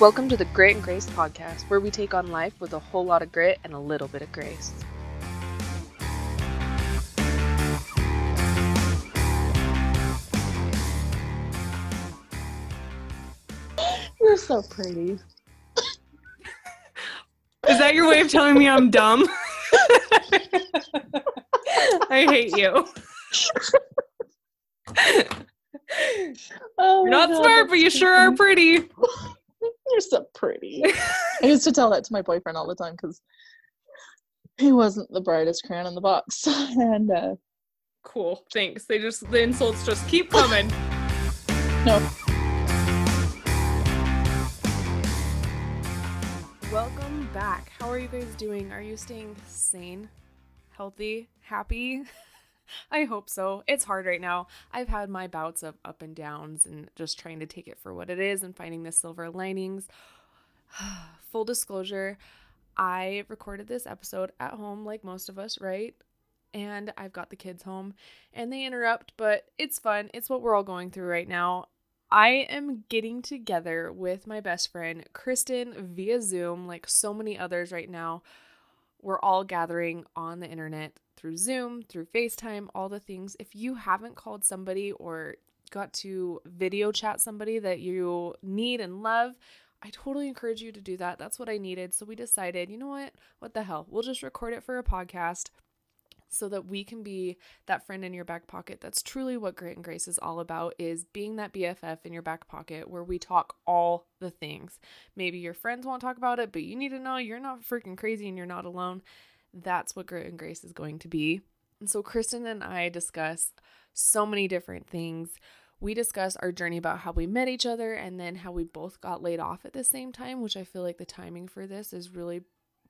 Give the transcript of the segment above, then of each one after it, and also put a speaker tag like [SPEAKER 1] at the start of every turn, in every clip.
[SPEAKER 1] Welcome to the Grit and Grace podcast, where we take on life with a whole lot of grit and a little bit of grace.
[SPEAKER 2] You're so pretty.
[SPEAKER 3] Is that your way of telling me I'm dumb? I hate you.
[SPEAKER 2] Oh
[SPEAKER 3] You're not
[SPEAKER 2] God,
[SPEAKER 3] smart, but you sure are pretty.
[SPEAKER 2] You're so pretty. I used to tell that to my boyfriend all the time because he wasn't the brightest crayon in the box. And uh,
[SPEAKER 3] Cool. Thanks. They just the insults just keep coming.
[SPEAKER 2] no,
[SPEAKER 1] Welcome back. How are you guys doing? Are you staying sane, healthy, happy? I hope so. It's hard right now. I've had my bouts of up and downs and just trying to take it for what it is and finding the silver linings. Full disclosure, I recorded this episode at home like most of us, right? And I've got the kids home and they interrupt, but it's fun. It's what we're all going through right now. I am getting together with my best friend, Kristen, via Zoom, like so many others right now. We're all gathering on the internet through Zoom, through FaceTime, all the things. If you haven't called somebody or got to video chat somebody that you need and love, I totally encourage you to do that. That's what I needed. So we decided, you know what? What the hell? We'll just record it for a podcast so that we can be that friend in your back pocket. That's truly what Grit and Grace is all about is being that BFF in your back pocket where we talk all the things. Maybe your friends won't talk about it, but you need to know you're not freaking crazy and you're not alone. That's what Grit and Grace is going to be. And so Kristen and I discuss so many different things. We discuss our journey about how we met each other and then how we both got laid off at the same time, which I feel like the timing for this is really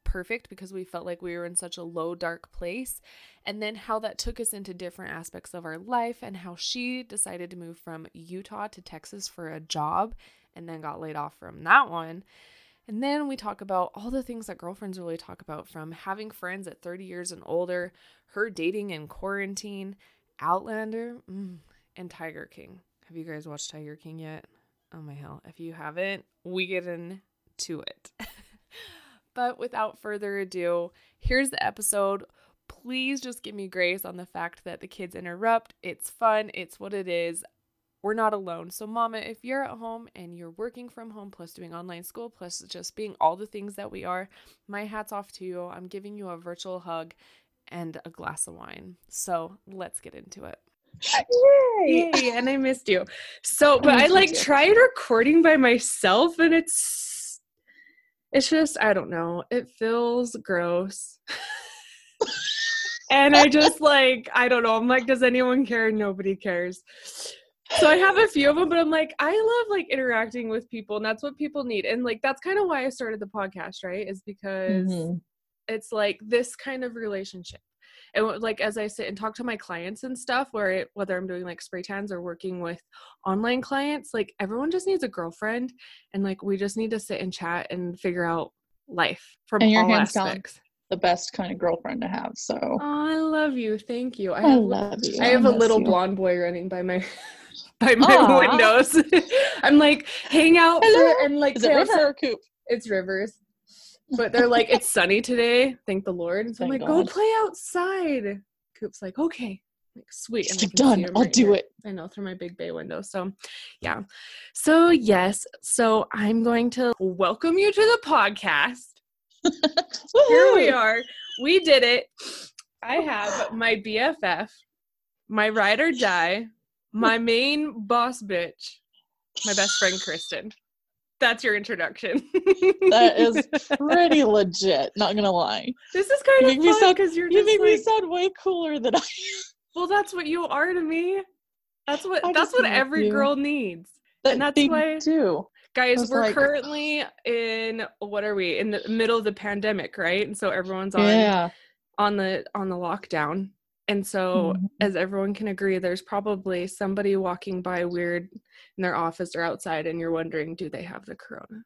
[SPEAKER 1] perfect because we felt like we were in such a low, dark place. And then how that took us into different aspects of our life and how she decided to move from Utah to Texas for a job and then got laid off from that one. And then we talk about all the things that girlfriends really talk about from having friends at 30 years and older, her dating in quarantine, Outlander, mm, and Tiger King. Have you guys watched Tiger King yet? Oh my hell. If you haven't, we get into it. but without further ado, here's the episode. Please just give me grace on the fact that the kids interrupt. It's fun, it's what it is. We're not alone. So, Mama, if you're at home and you're working from home, plus doing online school, plus just being all the things that we are, my hat's off to you. I'm giving you a virtual hug and a glass of wine. So, let's get into it.
[SPEAKER 2] yay!
[SPEAKER 3] Yay, and I missed you. So, but
[SPEAKER 2] missed
[SPEAKER 3] I like
[SPEAKER 2] too.
[SPEAKER 3] tried recording by myself and it's it's just I don't know. It feels gross. and I just like I don't know. I'm like does anyone care? Nobody cares. So I have a few of them, but I'm like I love like interacting with people and that's what people need. And like that's kind of why I started the podcast, right? Is because
[SPEAKER 2] Mhm.
[SPEAKER 3] it's like this kind of relationship and like as i sit and talk to my clients and stuff where it, whether i'm doing like spray tans or working with online clients like everyone just needs a girlfriend and like we just need to sit and chat and figure out life from
[SPEAKER 2] And
[SPEAKER 3] all
[SPEAKER 2] hands down.
[SPEAKER 3] aspects
[SPEAKER 2] The best kind of girlfriend to have. So
[SPEAKER 3] oh i love you thank you i
[SPEAKER 2] I
[SPEAKER 3] have,
[SPEAKER 2] love you.
[SPEAKER 3] I have a little
[SPEAKER 2] you.
[SPEAKER 3] blonde boy running by my by my
[SPEAKER 2] Aw.
[SPEAKER 3] windows. I'm like hang out for, and like
[SPEAKER 2] Is it River or Coop?
[SPEAKER 3] it's rivers. But they're like it's sunny today thank the lord. And so i'm like go play outside. Coop's like okay. Like sweet.
[SPEAKER 2] Like, done. I'll
[SPEAKER 3] right
[SPEAKER 2] do
[SPEAKER 3] here.
[SPEAKER 2] it.
[SPEAKER 3] i know through my big bay window. So yeah. So yes. So i'm going to welcome you to the podcast. Here we are. We did it. I have my bff my ride or die my main boss bitch my best friend kristen that's your introduction
[SPEAKER 2] That is pretty legit. Not gonna lie.
[SPEAKER 3] This is kind
[SPEAKER 2] You
[SPEAKER 3] of
[SPEAKER 2] make
[SPEAKER 3] fun because you're
[SPEAKER 2] You make me sound way cooler than I.
[SPEAKER 3] well, that's what you are to me. That's what
[SPEAKER 2] I
[SPEAKER 3] that's what every
[SPEAKER 2] you.
[SPEAKER 3] girl needs.
[SPEAKER 2] That
[SPEAKER 3] And that's why-
[SPEAKER 2] Too
[SPEAKER 3] Guys, we're
[SPEAKER 2] like-
[SPEAKER 3] currently in what are we? In the middle of the pandemic, right? And so everyone's on
[SPEAKER 2] Yeah.
[SPEAKER 3] on the on the lockdown. And so
[SPEAKER 2] Mhm.
[SPEAKER 3] as everyone can agree, there's probably somebody walking by weird in their office or outside and you're wondering, do they have the corona?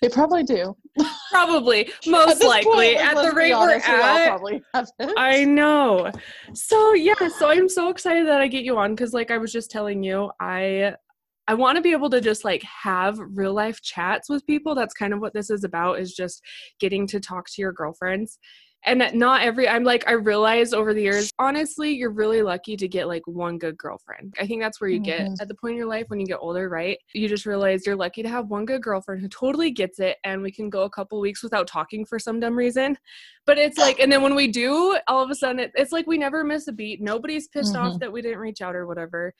[SPEAKER 2] They probably do.
[SPEAKER 3] Probably, most likely.
[SPEAKER 2] point,
[SPEAKER 3] at the rate
[SPEAKER 2] honest,
[SPEAKER 3] we're
[SPEAKER 2] we
[SPEAKER 3] at,
[SPEAKER 2] it.
[SPEAKER 3] I know. So yeah, so I'm so excited that I get you on because like I was just telling you, I I want to be able to just like have real life chats with people. That's kind of what this is about is just getting to talk to your girlfriends and not every i'm like i realized over the years honestly you're really lucky to get like one good girlfriend i think that's where you
[SPEAKER 2] Mhm.
[SPEAKER 3] get at the point in your life when you get older right you just realize you're lucky to have one good girlfriend who totally gets it and we can go a couple weeks without talking for some dumb reason but it's like and then when we do all of a sudden it, it's like we never miss a beat nobody's pissed off
[SPEAKER 2] Mhm.
[SPEAKER 3] that we didn't reach out or whatever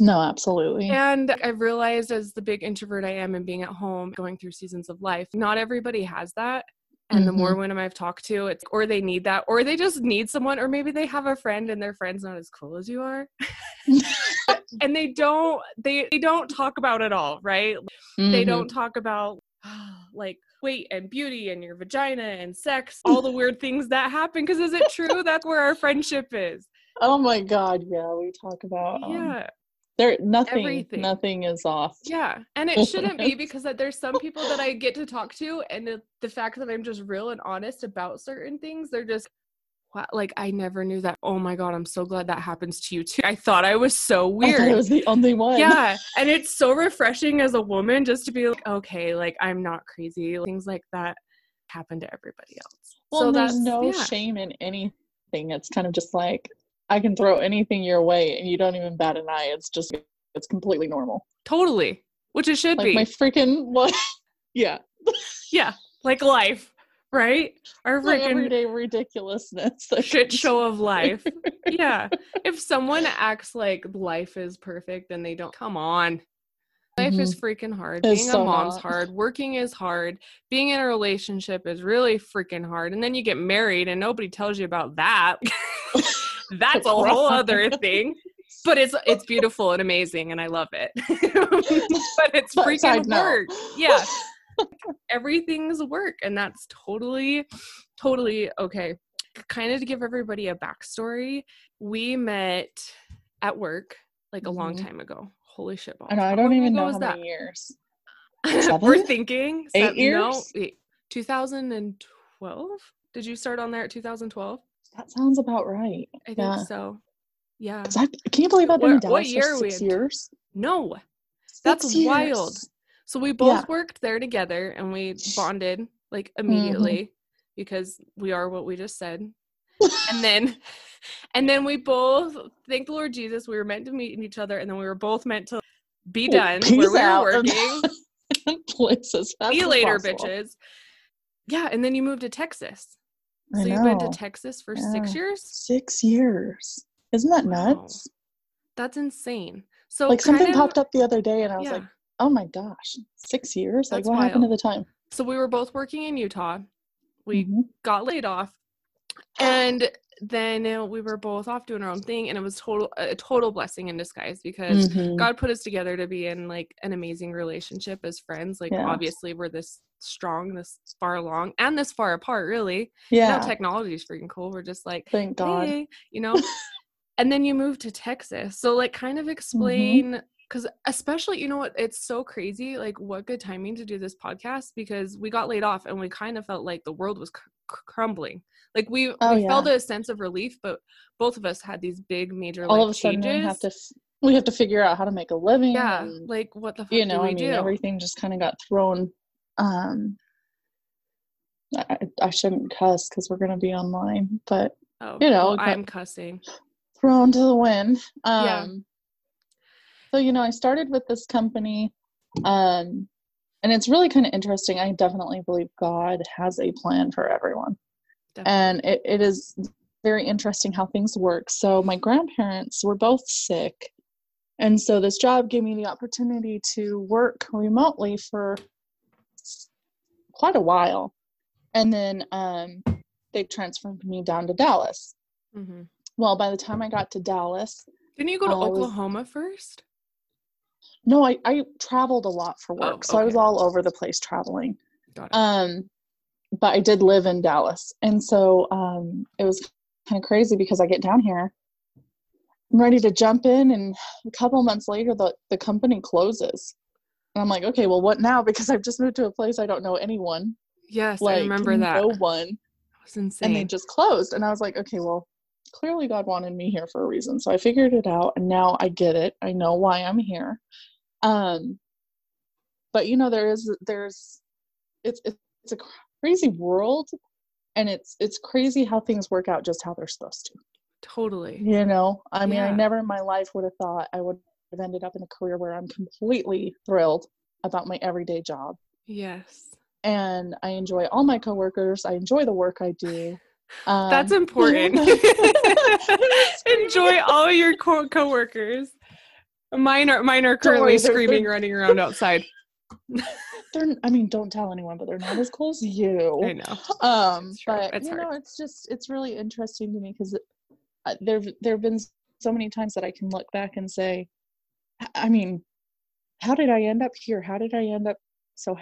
[SPEAKER 2] No, absolutely.
[SPEAKER 3] and I've realized as the big introvert I am and being at home, going through seasons of life, not everybody has that. And the more women I've talked to, it's or they need that, or they just need someone, or maybe they have a friend and their friend's not as cool as you are. and they don't they, they don't talk about it all, right? They
[SPEAKER 2] Mhm.
[SPEAKER 3] don't talk about like weight and beauty and your vagina and sex, all the weird things that happen. Because is it true that's where our friendship is?
[SPEAKER 2] Oh my god, yeah, we talk about um,
[SPEAKER 3] Yeah.
[SPEAKER 2] There nothing
[SPEAKER 3] everything.
[SPEAKER 2] nothing is off.
[SPEAKER 3] Yeah, and it shouldn't be because that there's some people that I get to talk to, and the, the fact that I'm just real and honest about certain things, they're just wow, like I never knew that. Oh my god, I'm so glad that happens to you too. I thought I was so weird.
[SPEAKER 2] I was the only one.
[SPEAKER 3] yeah, and it's so refreshing as a woman just to be like, okay, like I'm not crazy. Things like that happen to everybody else.
[SPEAKER 2] Well,
[SPEAKER 3] so
[SPEAKER 2] there's no
[SPEAKER 3] yeah.
[SPEAKER 2] shame in anything. It's kind of just like I can throw anything your way and you don't even bat an eye. It's just it's completely normal.
[SPEAKER 3] totally, which it should
[SPEAKER 2] Like
[SPEAKER 3] be.
[SPEAKER 2] my freaking what yeah.
[SPEAKER 3] yeah, like life, right? Our freaking
[SPEAKER 2] everyday ridiculousness.
[SPEAKER 3] shit show of life. yeah. If someone acts like life is perfect and they don't, come on. Life is mm-hmm. freaking hard.
[SPEAKER 2] It's
[SPEAKER 3] Being a mom's
[SPEAKER 2] not.
[SPEAKER 3] hard. Working is hard. Being in a relationship is really freaking hard. And then you get married and nobody tells you about that. That's a whole other thing. But it's it's beautiful and amazing and I love it. but it's
[SPEAKER 2] But
[SPEAKER 3] freaking work. Yeah. Everything's work and that's totally totally okay. Kind of to give everybody a backstory, we met at work like a long
[SPEAKER 2] Mhm.
[SPEAKER 3] time ago. Holy shit balls.
[SPEAKER 2] I I don't even know how
[SPEAKER 3] that?
[SPEAKER 2] many years.
[SPEAKER 3] We're thinking
[SPEAKER 2] Eight
[SPEAKER 3] seven- No,
[SPEAKER 2] years?
[SPEAKER 3] wait, 2012. Did you start on there at 2012?
[SPEAKER 2] That sounds about right.
[SPEAKER 3] I think
[SPEAKER 2] Yeah.
[SPEAKER 3] so. Yeah.
[SPEAKER 2] I, can you believe I've been
[SPEAKER 3] Where-
[SPEAKER 2] in
[SPEAKER 3] what year
[SPEAKER 2] for six
[SPEAKER 3] in?
[SPEAKER 2] years?
[SPEAKER 3] No. That's
[SPEAKER 2] Six
[SPEAKER 3] wild. So we both
[SPEAKER 2] Yeah.
[SPEAKER 3] worked there together and we bonded like
[SPEAKER 2] Mm-hmm.
[SPEAKER 3] immediately because we are what we just said. and then and then we both thank the Lord Jesus we were meant to meet each other and then we were both meant to be done where we were working.
[SPEAKER 2] Places.
[SPEAKER 3] See you later, bitches. Yeah, and then you moved to Texas. So you've been to. Texas for six years?
[SPEAKER 2] Six years. Isn't that
[SPEAKER 3] Wow.
[SPEAKER 2] nuts?
[SPEAKER 3] That's insane. So
[SPEAKER 2] like something
[SPEAKER 3] of-
[SPEAKER 2] popped up the other day and I was
[SPEAKER 3] yeah.
[SPEAKER 2] like, oh my gosh, six years? Like
[SPEAKER 3] That's
[SPEAKER 2] what happened to the time?
[SPEAKER 3] So we were both working in Utah. We
[SPEAKER 2] Mhm.
[SPEAKER 3] got laid off, and then uh, we were both off doing our own thing, and it was total a total blessing in disguise because
[SPEAKER 2] Mhm.
[SPEAKER 3] God put us together to be in like an amazing relationship as friends. Like
[SPEAKER 2] Yeah.
[SPEAKER 3] obviously we're this strong, this far along, and this far apart. Really,
[SPEAKER 2] yeah.
[SPEAKER 3] now technology is freaking cool. We're just like,
[SPEAKER 2] Thank God.
[SPEAKER 3] hey, you know. and then you moved to Texas, so like kind of explain because especially you know what it's so crazy like what good timing to do this podcast because we got laid off and we kind of felt like the world was cr- cr- crumbling like we,
[SPEAKER 2] Oh,
[SPEAKER 3] we felt a sense of relief but both of us had these big major
[SPEAKER 2] All
[SPEAKER 3] life
[SPEAKER 2] of a sudden
[SPEAKER 3] changes
[SPEAKER 2] we have to f- we have to figure out how to make a living.
[SPEAKER 3] yeah
[SPEAKER 2] and,
[SPEAKER 3] like what the fuck
[SPEAKER 2] you
[SPEAKER 3] do
[SPEAKER 2] know,
[SPEAKER 3] we
[SPEAKER 2] I mean,
[SPEAKER 3] do
[SPEAKER 2] everything just kind of got thrown. Um, I, I shouldn't cuss because we're gonna be online, but
[SPEAKER 3] oh,
[SPEAKER 2] you know,
[SPEAKER 3] well, i'm cussing
[SPEAKER 2] thrown to the wind. Um,
[SPEAKER 3] Yeah.
[SPEAKER 2] So you know, I started with this company, um, and it's really kind of interesting. I definitely believe God has a plan for everyone,
[SPEAKER 3] definitely.
[SPEAKER 2] and it, it is very interesting how things work. So my grandparents were both sick, and so this job gave me the opportunity to work remotely for quite a while, and then um, they transferred me down to Dallas.
[SPEAKER 3] Mhm.
[SPEAKER 2] Well, by the time I got to Dallas,
[SPEAKER 3] didn't you go to
[SPEAKER 2] I was-
[SPEAKER 3] oklahoma first
[SPEAKER 2] No, I, I traveled a lot for
[SPEAKER 3] Oh,
[SPEAKER 2] work. so I was all over the place traveling.
[SPEAKER 3] got it
[SPEAKER 2] Um, but I did live in Dallas. And so um, it was kind of crazy because I get down here, I'm ready to jump in, and a couple months later, the, the company closes. And I'm like, okay, well, what now? Because I've just moved to a place I don't know anyone.
[SPEAKER 3] yes
[SPEAKER 2] like,
[SPEAKER 3] i remember that
[SPEAKER 2] No one.
[SPEAKER 3] was insane
[SPEAKER 2] And they just closed. And I was like, okay, well, clearly God wanted me here for a reason. So I figured it out. And now I get it. I know why I'm here. Um, but you know, there is there's it's it's a crazy world, and it's it's crazy how things work out just how they're supposed to.
[SPEAKER 3] Totally.
[SPEAKER 2] You know, I mean, I never in my life would have thought I would have ended up in a career where I'm completely thrilled about my everyday job.
[SPEAKER 3] Yes.
[SPEAKER 2] And I enjoy all my coworkers. I enjoy the work I do. Um,
[SPEAKER 3] That's important. Enjoy all your co- coworkers. Mine are mine are currently
[SPEAKER 2] worry, they're-
[SPEAKER 3] screaming,
[SPEAKER 2] they're-
[SPEAKER 3] running around outside.
[SPEAKER 2] They're, I mean, don't tell anyone, but they're not as close as you.
[SPEAKER 3] I know.
[SPEAKER 2] um but
[SPEAKER 3] It's
[SPEAKER 2] you
[SPEAKER 3] hard.
[SPEAKER 2] know it's just it's really interesting to me because there there have been so many times that i can look back and say "I- mean how did i end up here how did i end up so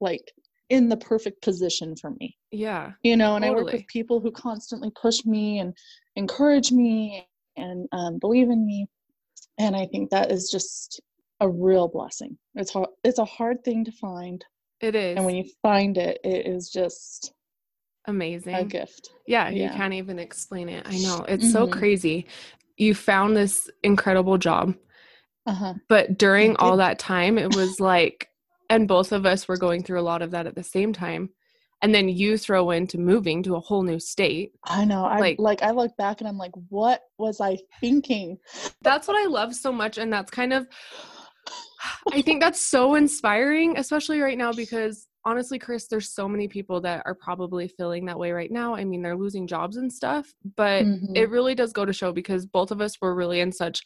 [SPEAKER 2] like in the perfect position for me
[SPEAKER 3] Yeah.
[SPEAKER 2] you know and i work with people who constantly push me and encourage me and um, believe in me and i think that is just a real blessing it's hard it's a hard thing to find
[SPEAKER 3] It is
[SPEAKER 2] and when you find it it is just
[SPEAKER 3] amazing.
[SPEAKER 2] a gift
[SPEAKER 3] Yeah, you can't even explain it. I know. It's so
[SPEAKER 2] Mhm.
[SPEAKER 3] crazy. You found this incredible job,
[SPEAKER 2] uh-huh
[SPEAKER 3] but during all that time, it was like, and both of us were going through a lot of that at the same time. And then you throw into moving to a whole new state.
[SPEAKER 2] I know. I
[SPEAKER 3] Like-
[SPEAKER 2] like, I look back and I'm like, what was I thinking?
[SPEAKER 3] That's what I love so much. And that's kind of, I think that's so inspiring, especially right now, because honestly, Chris, there's so many people that are probably feeling that way right now. I mean, they're losing jobs and stuff, but
[SPEAKER 2] Mhm.
[SPEAKER 3] it really does go to show because both of us were really in such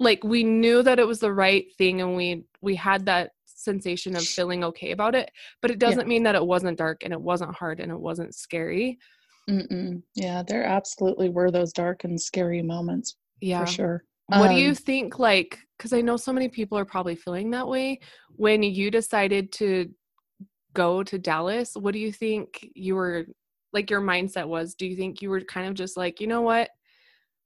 [SPEAKER 3] like we knew that it was the right thing and we we had that sensation of feeling okay about it but it doesn't mean that it wasn't dark and it wasn't hard and it wasn't scary.
[SPEAKER 2] Mm-mm. Yeah, there absolutely were those dark and scary moments
[SPEAKER 3] yeah.
[SPEAKER 2] for sure.
[SPEAKER 3] what do you
[SPEAKER 2] Um,
[SPEAKER 3] think like because i know so many people are probably feeling that way when you decided to go to dallas what do you think you were like your mindset was? Do you think you were kind of just like you know what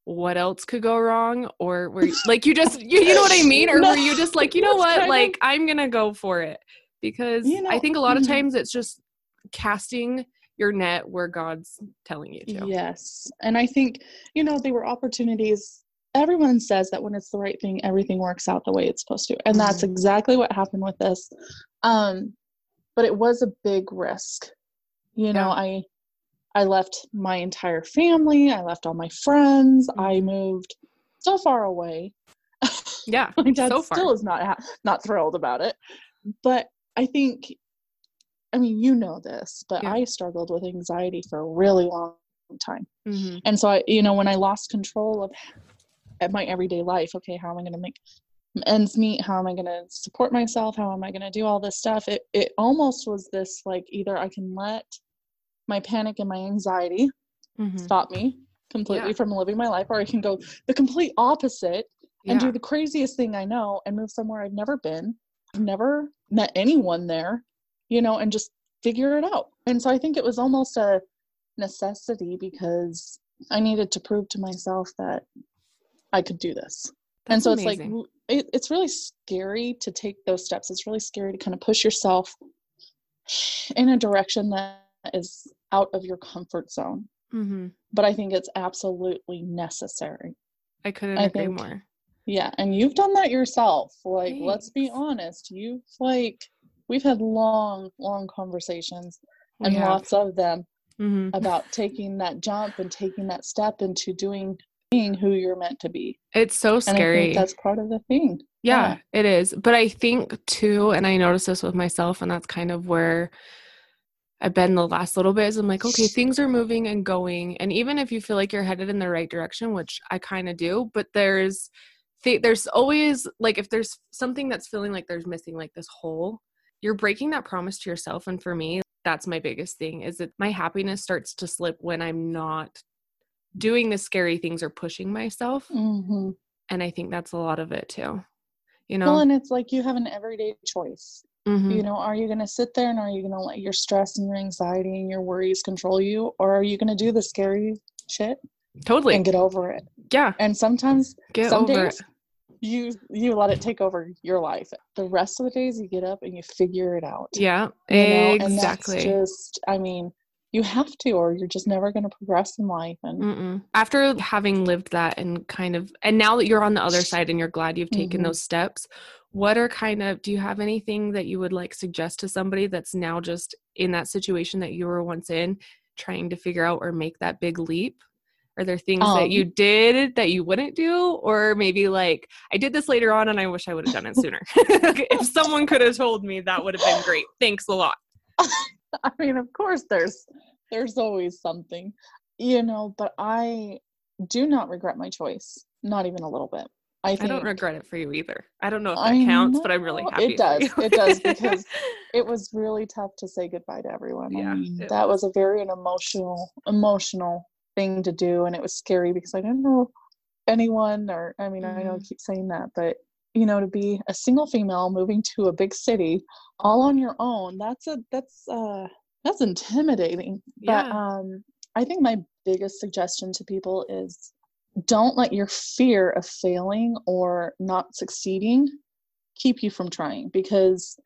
[SPEAKER 3] what else could go wrong or were you, like you just you, you know what i mean or
[SPEAKER 2] No,
[SPEAKER 3] were you just like you know what
[SPEAKER 2] kind of-
[SPEAKER 3] like i'm gonna go for it because
[SPEAKER 2] You
[SPEAKER 3] i think a lot of
[SPEAKER 2] mhm.
[SPEAKER 3] times it's just casting your net where god's telling you to
[SPEAKER 2] Yes. And I think, you know, they were opportunities. Everyone says that when it's the right thing, everything works out the way it's supposed to. And that's
[SPEAKER 3] Mhm.
[SPEAKER 2] exactly what happened with this. Um, but it was a big risk. You know,
[SPEAKER 3] Yeah.
[SPEAKER 2] I I left my entire family, I left all my friends, I
[SPEAKER 3] Mhm.
[SPEAKER 2] moved so far away.
[SPEAKER 3] yeah
[SPEAKER 2] my dad
[SPEAKER 3] so
[SPEAKER 2] still is not ha- not thrilled about it but i think i mean you know this but
[SPEAKER 3] Yeah.
[SPEAKER 2] i struggled with anxiety for a really long time
[SPEAKER 3] Mhm.
[SPEAKER 2] and so i you know when i lost control of my everyday life okay how am i going to make ends meet how am i going to support myself how am i going to do all this stuff it it almost was this like either i can let my panic and my anxiety
[SPEAKER 3] Mhm.
[SPEAKER 2] stop me completely
[SPEAKER 3] Yeah.
[SPEAKER 2] from living my life or i can go the complete opposite and do the craziest thing I know and move somewhere I've never been. I've never met anyone there, you know, and just figure it out. And so I think it was almost a necessity because I needed to prove to myself that I could do this. and
[SPEAKER 3] That's
[SPEAKER 2] so it's like
[SPEAKER 3] amazing.
[SPEAKER 2] it, it's really scary to take those steps. It's really scary to kind of push yourself in a direction that is out of your comfort zone.
[SPEAKER 3] mm-hmm.
[SPEAKER 2] But I think it's absolutely necessary.
[SPEAKER 3] I couldn't
[SPEAKER 2] I
[SPEAKER 3] agree
[SPEAKER 2] think
[SPEAKER 3] more.
[SPEAKER 2] Yeah, and you've done that yourself. Like, let's be honest. You've like we've had long, long conversations
[SPEAKER 3] We
[SPEAKER 2] and
[SPEAKER 3] have.
[SPEAKER 2] lots of them
[SPEAKER 3] Mhm.
[SPEAKER 2] about taking that jump and taking that step into doing being who you're meant to be.
[SPEAKER 3] It's so scary.
[SPEAKER 2] that's part of the thing.
[SPEAKER 3] yeah, it is. But I think too, and I noticed this with myself, and that's kind of where I've been the last little bit. Is I'm like, okay, things are moving and going, and even if you feel like you're headed in the right direction, which I kind of do, but there's th- there's always like if there's something that's feeling like there's missing like this hole, you're breaking that promise to yourself. And for me, that's my biggest thing is that my happiness starts to slip when I'm not doing the scary things or pushing myself.
[SPEAKER 2] hmm
[SPEAKER 3] And I think that's a lot of it too. You
[SPEAKER 2] Well,
[SPEAKER 3] know?
[SPEAKER 2] and it's like you have an everyday choice.
[SPEAKER 3] Mhm.
[SPEAKER 2] You know, are you going to sit there and are you going to let your stress and your anxiety and your worries control you, or are you going to do the scary shit
[SPEAKER 3] Totally.
[SPEAKER 2] and get over it?
[SPEAKER 3] yeah.
[SPEAKER 2] And sometimes
[SPEAKER 3] Get
[SPEAKER 2] some
[SPEAKER 3] over
[SPEAKER 2] days you you let it take over your life. The rest of the days you get up and you figure it out.
[SPEAKER 3] Yeah.
[SPEAKER 2] you know?
[SPEAKER 3] exactly.
[SPEAKER 2] Just I mean, you have to or you're just never going to progress in life and
[SPEAKER 3] Mm-mm. After having lived that and kind of, and now that you're on the other side and you're glad you've taken
[SPEAKER 2] Mhm.
[SPEAKER 3] those steps, what are kind of, do you have anything that you would like suggest to somebody that's now just in that situation that you were once in, trying to figure out or make that big leap? Are there things that
[SPEAKER 2] Um,
[SPEAKER 3] you did that you wouldn't do? Or maybe like, I did this later on and I wish I would have done it sooner. if someone could have told me, that would have been great. Thanks a lot.
[SPEAKER 2] I mean, of course, there's there's always something, you know. But I do not regret my choice, not even a little bit. I
[SPEAKER 3] I don't regret it for you either. I don't know if that
[SPEAKER 2] I
[SPEAKER 3] counts, but I'm really happy.
[SPEAKER 2] it does. It does because it was really tough to say goodbye to everyone.
[SPEAKER 3] Yeah,
[SPEAKER 2] I mean, that was a very an emotional emotional thing to do, and it was scary because I didn't know anyone, or I mean, I know I
[SPEAKER 3] Mhm.
[SPEAKER 2] keep saying that, but you know, to be a single female moving to a big city all on your own, that's a that's uh that's intimidating. But
[SPEAKER 3] Yeah.
[SPEAKER 2] um I think my biggest suggestion to people is don't let your fear of failing or not succeeding keep you from trying because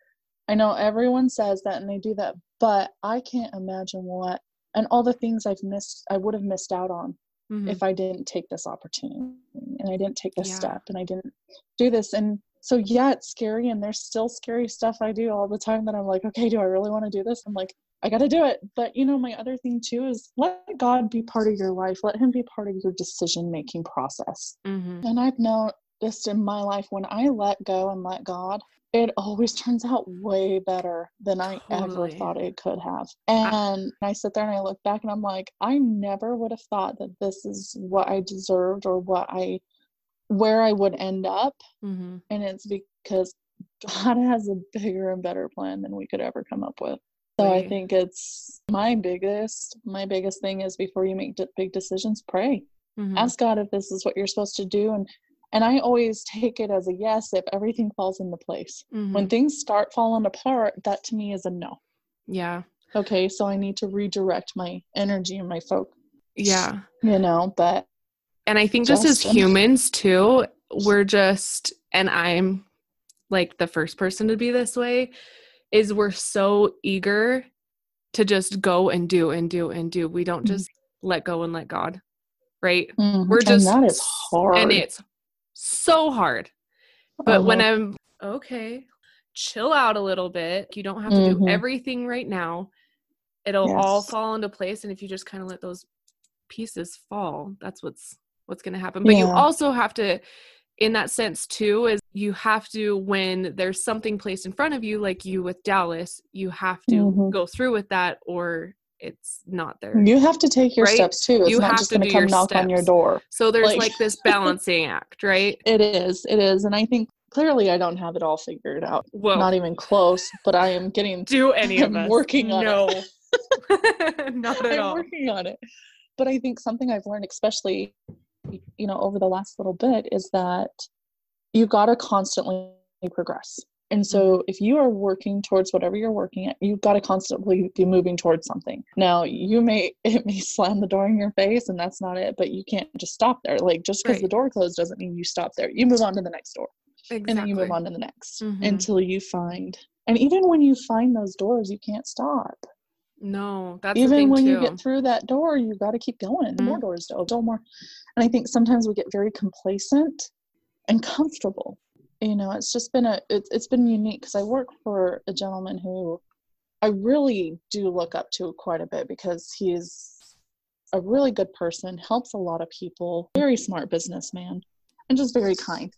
[SPEAKER 2] I know everyone says that and they do that, but I can't imagine what and all the things I've missed I would have missed out on
[SPEAKER 3] Mhm.
[SPEAKER 2] if I didn't take this opportunity and I didn't take this
[SPEAKER 3] Yeah.
[SPEAKER 2] step and I didn't do this. And so, yeah, it's scary. And there's still scary stuff I do all the time that I'm like, okay, do I really want to do this? I'm like, I got to do it. But, you know, my other thing too is let God be part of your life, let Him be part of your decision making process.
[SPEAKER 3] Mhm.
[SPEAKER 2] And I've noticed in my life when I let go and let God, it always turns out way better than I ever thought it could have. And I sit there and I look back and I'm like, I never would have thought that this is what I deserved or what I, where I would end up.
[SPEAKER 3] Mhm.
[SPEAKER 2] And it's because God has a bigger and better plan than we could ever come up with. So I think it's my biggest, my biggest thing is before you make d- big decisions, pray
[SPEAKER 3] Mhm.
[SPEAKER 2] ask God if this is what you're supposed to do and and I always take it as a yes if everything falls into place. When
[SPEAKER 3] Mhm.
[SPEAKER 2] things start falling apart, that to me is a no.
[SPEAKER 3] Yeah.
[SPEAKER 2] Okay, so I need to redirect my energy and my focus,
[SPEAKER 3] Yeah.
[SPEAKER 2] you know, but
[SPEAKER 3] And I think just as humans too, we're just and I'm like the first person to be this way is we're so eager to just go and do and do and do. We don't
[SPEAKER 2] Mhm.
[SPEAKER 3] just let go and let God. Right?
[SPEAKER 2] mhm,
[SPEAKER 3] We're just
[SPEAKER 2] and that is hard.
[SPEAKER 3] And it's so hard. But when
[SPEAKER 2] Uh-huh.
[SPEAKER 3] I'm okay, chill out a little bit. You don't have to do
[SPEAKER 2] Mhm.
[SPEAKER 3] everything right now. It'll all fall into place. And if you just kind of let those pieces fall, that's what's what's gonna happen. But you also have to in that sense too, is you have to when there's something placed in front of you, like you with Dallas, you have to
[SPEAKER 2] Mhm.
[SPEAKER 3] go through with that or it's not there.
[SPEAKER 2] you have to take your
[SPEAKER 3] Right?
[SPEAKER 2] steps too. It's
[SPEAKER 3] You
[SPEAKER 2] not
[SPEAKER 3] have
[SPEAKER 2] just
[SPEAKER 3] to
[SPEAKER 2] going to come knock on your door.
[SPEAKER 3] so there's
[SPEAKER 2] like-
[SPEAKER 3] like this balancing act, right?
[SPEAKER 2] It is. It is. And I think clearly I don't have it all figured out.
[SPEAKER 3] Well,
[SPEAKER 2] Not even close, but I am getting
[SPEAKER 3] do any of
[SPEAKER 2] I'm
[SPEAKER 3] us.
[SPEAKER 2] working on
[SPEAKER 3] no.
[SPEAKER 2] it.
[SPEAKER 3] Not at
[SPEAKER 2] I'm
[SPEAKER 3] all.
[SPEAKER 2] working on it. But I think something I've learned, especially, you know, over the last little bit, is that you got to constantly progress. And so,
[SPEAKER 3] Mm-hmm.
[SPEAKER 2] if you are working towards whatever you're working at, you've got to constantly be moving towards something. Now, you may it may slam the door in your face, and that's not it. But you can't just stop there. Like just because the door closed doesn't mean you stop there. You move on to the next door,
[SPEAKER 3] Exactly.
[SPEAKER 2] and then you move on to the next
[SPEAKER 3] Mhm.
[SPEAKER 2] until you find. And even when you find those doors, you can't stop
[SPEAKER 3] No, that's the
[SPEAKER 2] even when
[SPEAKER 3] too.
[SPEAKER 2] you get through that door you got to keep going more
[SPEAKER 3] Mhm.
[SPEAKER 2] doors to open more and i think sometimes we get very complacent and comfortable you know it's just been a it's, it's been unique because i work for a gentleman who i really do look up to quite a bit because he is a really good person helps a lot of people very smart businessman and just very kind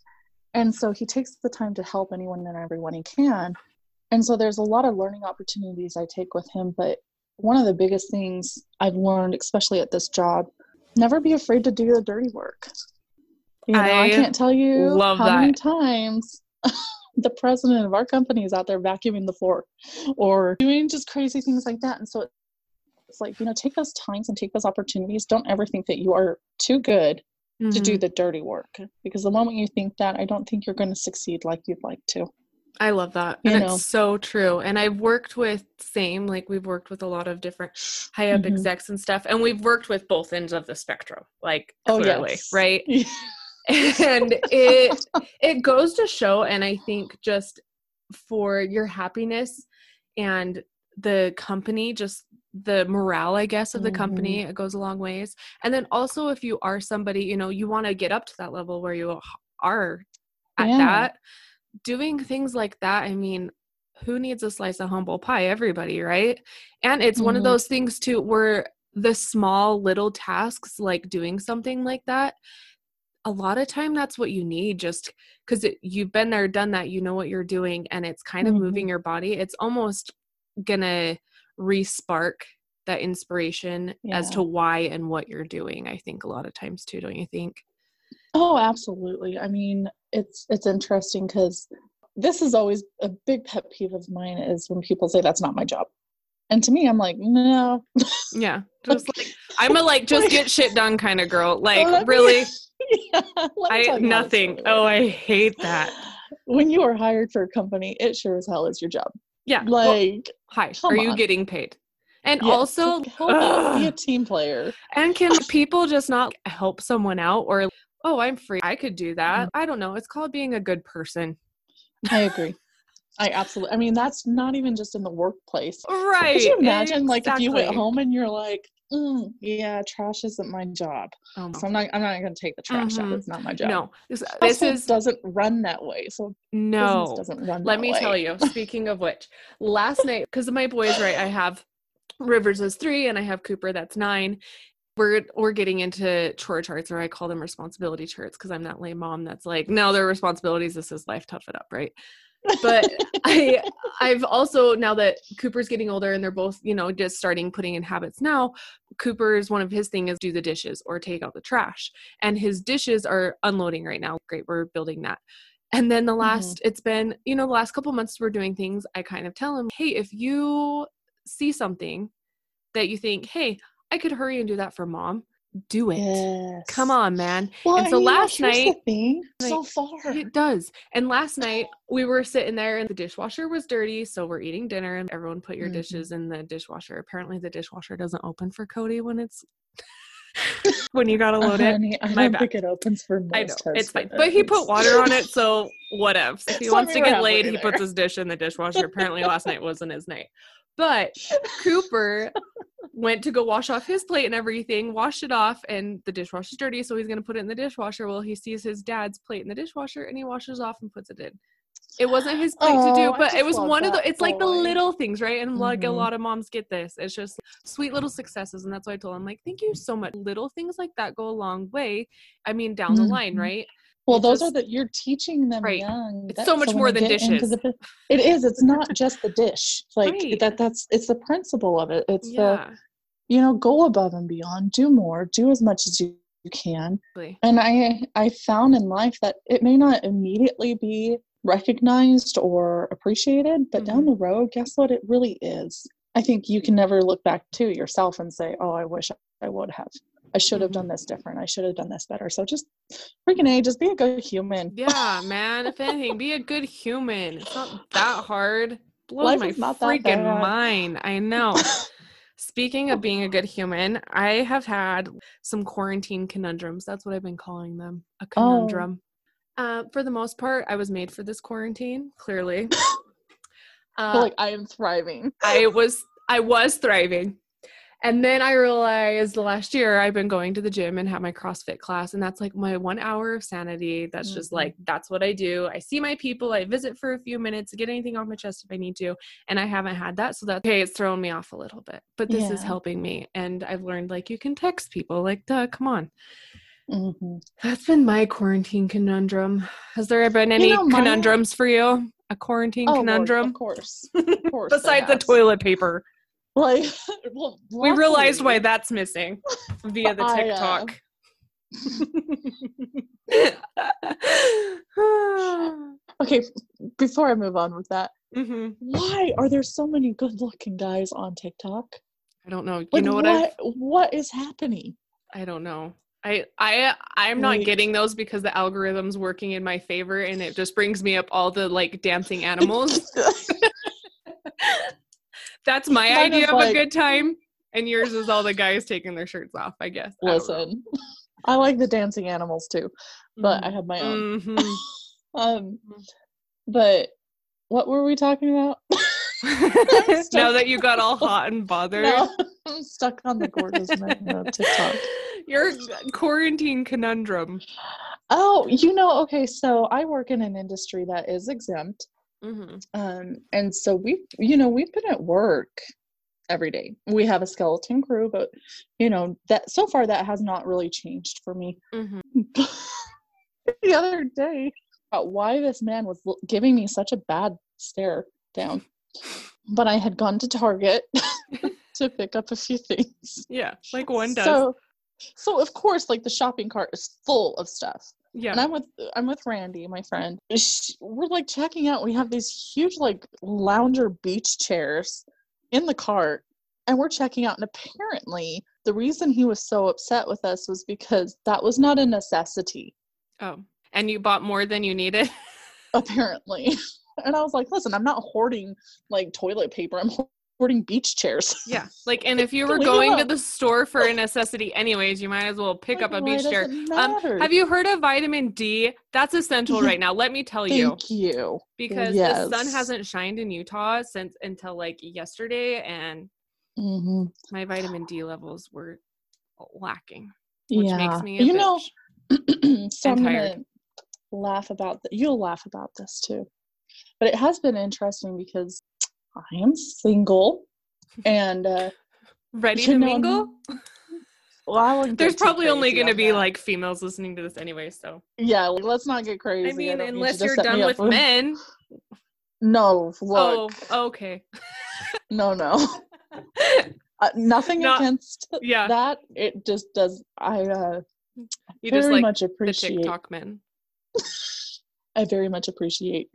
[SPEAKER 2] and so he takes the time to help anyone and everyone he can and so there's a lot of learning opportunities i take with him but one of the biggest things I've learned, especially at this job, never be afraid to do the dirty work. You know, I,
[SPEAKER 3] I
[SPEAKER 2] can't tell you how many times the president of our company is out there vacuuming the floor or doing just crazy things like that. And so it's like, you know, take those times and take those opportunities. Don't ever think that you are too good to do
[SPEAKER 3] Mhm.
[SPEAKER 2] the dirty work because the moment you think that, I don't think you're going to succeed like you'd like to.
[SPEAKER 3] I love that.
[SPEAKER 2] You
[SPEAKER 3] And
[SPEAKER 2] know.
[SPEAKER 3] it's so true. And I've worked with same, like we've worked with a lot of different high up
[SPEAKER 2] Mhm.
[SPEAKER 3] execs and stuff. And we've worked with both ends of the spectrum, like
[SPEAKER 2] Oh,
[SPEAKER 3] clearly,
[SPEAKER 2] yes.
[SPEAKER 3] right? and it it goes to show and i think just for your happiness and the company just the morale i guess of the
[SPEAKER 2] Mhm.
[SPEAKER 3] company it goes a long ways and then also if you are somebody you know you want to get up to that level where you are at
[SPEAKER 2] Yeah.
[SPEAKER 3] that doing things like that i mean who needs a slice of humble pie? Everybody right? And it's one of
[SPEAKER 2] Mhm.
[SPEAKER 3] those things too where the small little tasks like doing something like that a lot of time that's what you need just because you've been there done that you know what you're doing and it's kind of
[SPEAKER 2] Mhm.
[SPEAKER 3] moving your body. It's almost gonna re-spark that inspiration as to why and what you're doing i think a lot of times too don't you think
[SPEAKER 2] Oh, absolutely. I mean, it's it's interesting because this is always a big pet peeve of mine is when people say that's not my job. And to me, I'm like, no.
[SPEAKER 3] yeah just like i'm a like just get shit done kind of girl like
[SPEAKER 2] me-
[SPEAKER 3] really
[SPEAKER 2] Yeah,
[SPEAKER 3] i
[SPEAKER 2] tell you how this
[SPEAKER 3] nothing oh i hate that
[SPEAKER 2] When you are hired for a company, it sure as hell is your job.
[SPEAKER 3] yeah well,
[SPEAKER 2] Like,
[SPEAKER 3] hi
[SPEAKER 2] come
[SPEAKER 3] are you
[SPEAKER 2] on.
[SPEAKER 3] getting paid and
[SPEAKER 2] yes,
[SPEAKER 3] also
[SPEAKER 2] help be a team player.
[SPEAKER 3] And can people just not help someone out or, oh, I'm free. I could do that. I don't know. It's called being a good person.
[SPEAKER 2] I agree. I absolutely. I mean, that's not even just in the workplace.
[SPEAKER 3] Right.
[SPEAKER 2] Could you imagine, like, if you went home and you're like, mm, "Yeah, trash isn't my job,
[SPEAKER 3] Oh,
[SPEAKER 2] so I'm not. I'm not going to take the trash out.
[SPEAKER 3] Mhm.
[SPEAKER 2] It's not my job."
[SPEAKER 3] no, this, this is
[SPEAKER 2] doesn't run that way. So
[SPEAKER 3] no.
[SPEAKER 2] business doesn't run.
[SPEAKER 3] Let me
[SPEAKER 2] way.
[SPEAKER 3] tell you, speaking of which, last night, because my boys, right, I have Rivers is three and I have Cooper that's nine. We're we're getting into chore charts, or I call them responsibility charts, because I'm that lame mom that's like, no, they're responsibilities. This is life. Tough it up, right? But I I've also now that Cooper's getting older and they're both, you know, just starting putting in habits now, Cooper's one of his thing is do the dishes or take out the trash. And his dishes are unloading right now. Great, we're building that. And then the mm-hmm. last it's been, you know, the last couple months we're doing things, I kind of tell him, "Hey, if you see something that you think, "Hey, I could hurry and do that for mom." Do it.
[SPEAKER 2] Yes.
[SPEAKER 3] Come on, man.
[SPEAKER 2] Well,
[SPEAKER 3] And
[SPEAKER 2] I
[SPEAKER 3] so
[SPEAKER 2] mean,
[SPEAKER 3] last night-
[SPEAKER 2] so far.
[SPEAKER 3] It does. And last night we were sitting there and the dishwasher was dirty. So we're eating dinner and everyone put your
[SPEAKER 2] Mhm.
[SPEAKER 3] dishes in the dishwasher. Apparently the dishwasher doesn't open for Cody when it's when you gotta load it.
[SPEAKER 2] Honey, I
[SPEAKER 3] My
[SPEAKER 2] don't
[SPEAKER 3] bad.
[SPEAKER 2] think it opens for most
[SPEAKER 3] I know it's fine, but he put water on it, so whatever. If he
[SPEAKER 2] So
[SPEAKER 3] wants to get laid, he puts his dish in the dishwasher. Apparently, last night wasn't his night. But Cooper went to go wash off his plate and everything, washed it off, and the dishwasher's dirty, so he's gonna put it in the dishwasher. Well, he sees his dad's plate in the dishwasher, and he washes off and puts it in. It wasn't his plate to do,
[SPEAKER 2] Oh,
[SPEAKER 3] but it was one of the. It's like the little things, right? And like a
[SPEAKER 2] Mhm.
[SPEAKER 3] lot of moms get this. It's just sweet little successes, and that's why I told him, like, thank you so much. Little things like that go a long way. I mean, down the line, right?
[SPEAKER 2] Well, those are that you're teaching them
[SPEAKER 3] Right.
[SPEAKER 2] young.
[SPEAKER 3] It's
[SPEAKER 2] that-
[SPEAKER 3] so much more than dishes.
[SPEAKER 2] the it is. It's not just the dish. Like
[SPEAKER 3] Right.
[SPEAKER 2] that. That's it's the principle of it. It's the you know go above and beyond, do more, do as much as you, can.
[SPEAKER 3] exactly.
[SPEAKER 2] And I I found in life that it may not immediately be recognized or appreciated, but down
[SPEAKER 3] Mhm.
[SPEAKER 2] the road, guess what? It really is. I think you can never look back to yourself and say, "Oh, I wish I would have. I should have done this different. I should have done this better." So just freaking a, just be a good human.
[SPEAKER 3] Yeah, man. If anything, be a good human. It's not that hard.
[SPEAKER 2] Life
[SPEAKER 3] my freaking mind. I know. Speaking of being a good human, I have had some quarantine conundrums. That's what I've been calling them. A
[SPEAKER 2] Oh.
[SPEAKER 3] conundrum. Uh, for the most part, I was made for this quarantine, clearly.
[SPEAKER 2] I
[SPEAKER 3] Uh,
[SPEAKER 2] like I am thriving.
[SPEAKER 3] I was I was thriving. And then I realized last year I've been going to the gym and have my CrossFit class and that's like my 1 hour of sanity. That's just
[SPEAKER 2] Mhm.
[SPEAKER 3] like that's what I do. I see my people, I visit for a few minutes, get anything off my chest if I need to, and I haven't had that so that's okay, it's thrown me off a little bit. But this is helping me and I've learned like you can text people like duh, come on.
[SPEAKER 2] Mhm.
[SPEAKER 3] That's been my quarantine conundrum. Has there been any
[SPEAKER 2] know, my-
[SPEAKER 3] conundrums for you? A quarantine
[SPEAKER 2] Oh, Lord,
[SPEAKER 3] conundrum?
[SPEAKER 2] of course. Of course.
[SPEAKER 3] Besides the toilet paper.
[SPEAKER 2] Like, well,
[SPEAKER 3] We realized why that's missing via the
[SPEAKER 2] uh,
[SPEAKER 3] TikTok.
[SPEAKER 2] Okay, before I move on with that,
[SPEAKER 3] hmm
[SPEAKER 2] why are there so many good-looking guys on TikTok?
[SPEAKER 3] I don't know. You
[SPEAKER 2] Like,
[SPEAKER 3] know what, I?
[SPEAKER 2] what is happening?
[SPEAKER 3] I don't know. I I I'm not
[SPEAKER 2] Like-
[SPEAKER 3] getting those because the algorithm's working in my favor, and it just brings me up all the like dancing animals. That's my
[SPEAKER 2] Mine
[SPEAKER 3] idea of a good time, and yours is all the guys taking their shirts off. I guess. I.
[SPEAKER 2] Listen, I like the dancing animals too, but I have my own.
[SPEAKER 3] Mhm.
[SPEAKER 2] Um, but what were we talking about?
[SPEAKER 3] now that you got all hot and bothered.
[SPEAKER 2] No, I'm stuck on the gorgeous men TikTok.
[SPEAKER 3] Your quarantine conundrum.
[SPEAKER 2] Oh, you know, okay, so I work in an industry that is exempt.
[SPEAKER 3] Mm-hmm.
[SPEAKER 2] Um, and so we, you know, we've been at work every day. We have a skeleton crew, but you know, that so far that has not really changed for me.
[SPEAKER 3] Mm-hmm.
[SPEAKER 2] the other day, about why this man was giving me such a bad stare down. But I had gone to Target to pick up a few things.
[SPEAKER 3] Yeah, like one does.
[SPEAKER 2] So, so of course, like the shopping cart is full of stuff.
[SPEAKER 3] Yeah.
[SPEAKER 2] And I'm with I'm with Randy, my friend. We're like checking out. We have these huge like lounger beach chairs in the cart, and we're checking out. And apparently, the reason he was so upset with us was because that was not a necessity.
[SPEAKER 3] oh, and you bought more than you needed.
[SPEAKER 2] Apparently, and I was like, "Listen, I'm not hoarding like toilet paper. I'm hoarding beach chairs."
[SPEAKER 3] yeah, like, and if you were going to the store for a necessity, anyways, you might as well pick
[SPEAKER 2] Like,
[SPEAKER 3] up a beach chair. Um, have you heard of vitamin D? That's essential right now. Let me tell you.
[SPEAKER 2] Thank you.
[SPEAKER 3] because the sun hasn't shined in Utah since until like yesterday, and
[SPEAKER 2] hmm
[SPEAKER 3] my vitamin D levels were lacking, which
[SPEAKER 2] yeah.
[SPEAKER 3] makes me
[SPEAKER 2] you know, so I'm
[SPEAKER 3] tired.
[SPEAKER 2] gonna laugh about that. You'll laugh about this too. But it has been interesting because I am single and uh
[SPEAKER 3] ready to
[SPEAKER 2] know,
[SPEAKER 3] mingle.
[SPEAKER 2] well, I
[SPEAKER 3] There's probably only going to be
[SPEAKER 2] that.
[SPEAKER 3] like females listening to this anyway, so
[SPEAKER 2] yeah, like, let's not get crazy.
[SPEAKER 3] I mean,
[SPEAKER 2] don't
[SPEAKER 3] unless you're done with men.
[SPEAKER 2] No, look,
[SPEAKER 3] Oh, okay.
[SPEAKER 2] no, no, uh, nothing
[SPEAKER 3] Not-
[SPEAKER 2] against
[SPEAKER 3] Yeah,
[SPEAKER 2] that. It just does. I uh,
[SPEAKER 3] you
[SPEAKER 2] very
[SPEAKER 3] just like
[SPEAKER 2] much
[SPEAKER 3] the
[SPEAKER 2] appreciate.
[SPEAKER 3] TikTok men,
[SPEAKER 2] I very much appreciate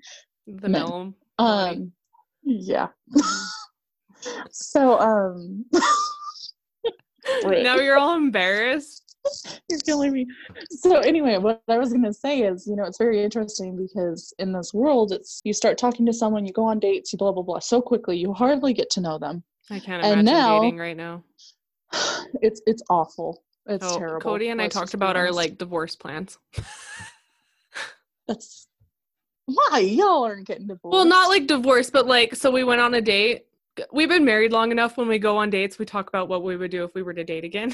[SPEAKER 3] the
[SPEAKER 2] Men.
[SPEAKER 3] body.
[SPEAKER 2] Um, yeah. so, um, Frick.
[SPEAKER 3] now you're all embarrassed.
[SPEAKER 2] you're killing me. So, anyway, what I was gonna say is, you know, it's very interesting because in this world, it's you start talking to someone, you go on dates, you blah blah blah, so quickly, you hardly get to know them.
[SPEAKER 3] I can't
[SPEAKER 2] And
[SPEAKER 3] imagine
[SPEAKER 2] now-
[SPEAKER 3] dating right now.
[SPEAKER 2] It's it's awful. It's
[SPEAKER 3] Oh,
[SPEAKER 2] terrible.
[SPEAKER 3] Cody and I
[SPEAKER 2] Let's
[SPEAKER 3] talked
[SPEAKER 2] just be
[SPEAKER 3] about our like divorce plans.
[SPEAKER 2] That's why y'all aren't getting divorced.
[SPEAKER 3] Well, not like divorce, but like so we went on a date. We've been married long enough when we go on dates, we talk about what we would do if we were to date again.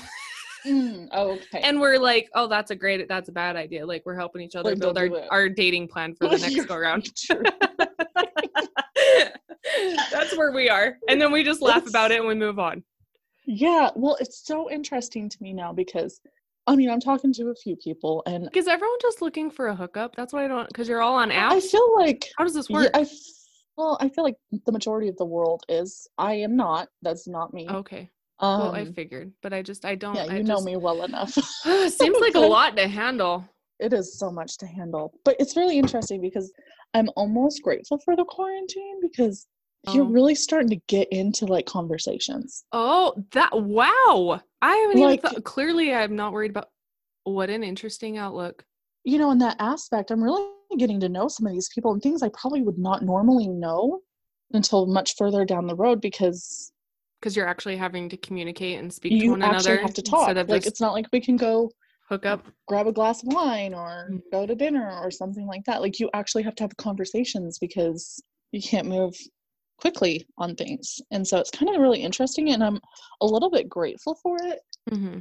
[SPEAKER 2] Mm, oh, okay.
[SPEAKER 3] and we're like, oh, that's a great that's a bad idea. Like we're helping each other
[SPEAKER 2] Like,
[SPEAKER 3] build our,
[SPEAKER 2] it.
[SPEAKER 3] our dating plan for the next go round. that's where we are. And then we just laugh about it and we move on.
[SPEAKER 2] Yeah, well, it's so interesting to me now because I mean, I'm talking to a few people and
[SPEAKER 3] Is everyone just looking for a hookup? That's why I don't because you're all on apps.
[SPEAKER 2] I feel like
[SPEAKER 3] How does this
[SPEAKER 2] yeah,
[SPEAKER 3] work?
[SPEAKER 2] I f- well, I feel like the majority of the world is. I am not. That's not me.
[SPEAKER 3] okay.
[SPEAKER 2] Um,
[SPEAKER 3] Well, I figured, but I just I don't
[SPEAKER 2] yeah,
[SPEAKER 3] I
[SPEAKER 2] you know
[SPEAKER 3] just,
[SPEAKER 2] me well enough.
[SPEAKER 3] Seems like a lot to handle.
[SPEAKER 2] it is so much to handle, but it's really interesting because I'm almost grateful for the quarantine because you're
[SPEAKER 3] Oh.
[SPEAKER 2] really starting to get into like conversations.
[SPEAKER 3] Oh, that wow! I haven't
[SPEAKER 2] Like-
[SPEAKER 3] even thought. Clearly, I'm not worried about. What an interesting outlook.
[SPEAKER 2] You know, in that aspect, I'm really getting to know some of these people and things I probably would not normally know until much further down the road because
[SPEAKER 3] Because you're actually having to communicate and speak to
[SPEAKER 2] you
[SPEAKER 3] one
[SPEAKER 2] actually
[SPEAKER 3] another
[SPEAKER 2] have to talk. Like it's not like we can go
[SPEAKER 3] hook up.
[SPEAKER 2] grab a glass of wine or
[SPEAKER 3] Mm.
[SPEAKER 2] go to dinner or something like that. Like you actually have to have conversations because you can't move quickly on things. And so it's kind of really interesting and I'm a little bit grateful for it.
[SPEAKER 3] hmm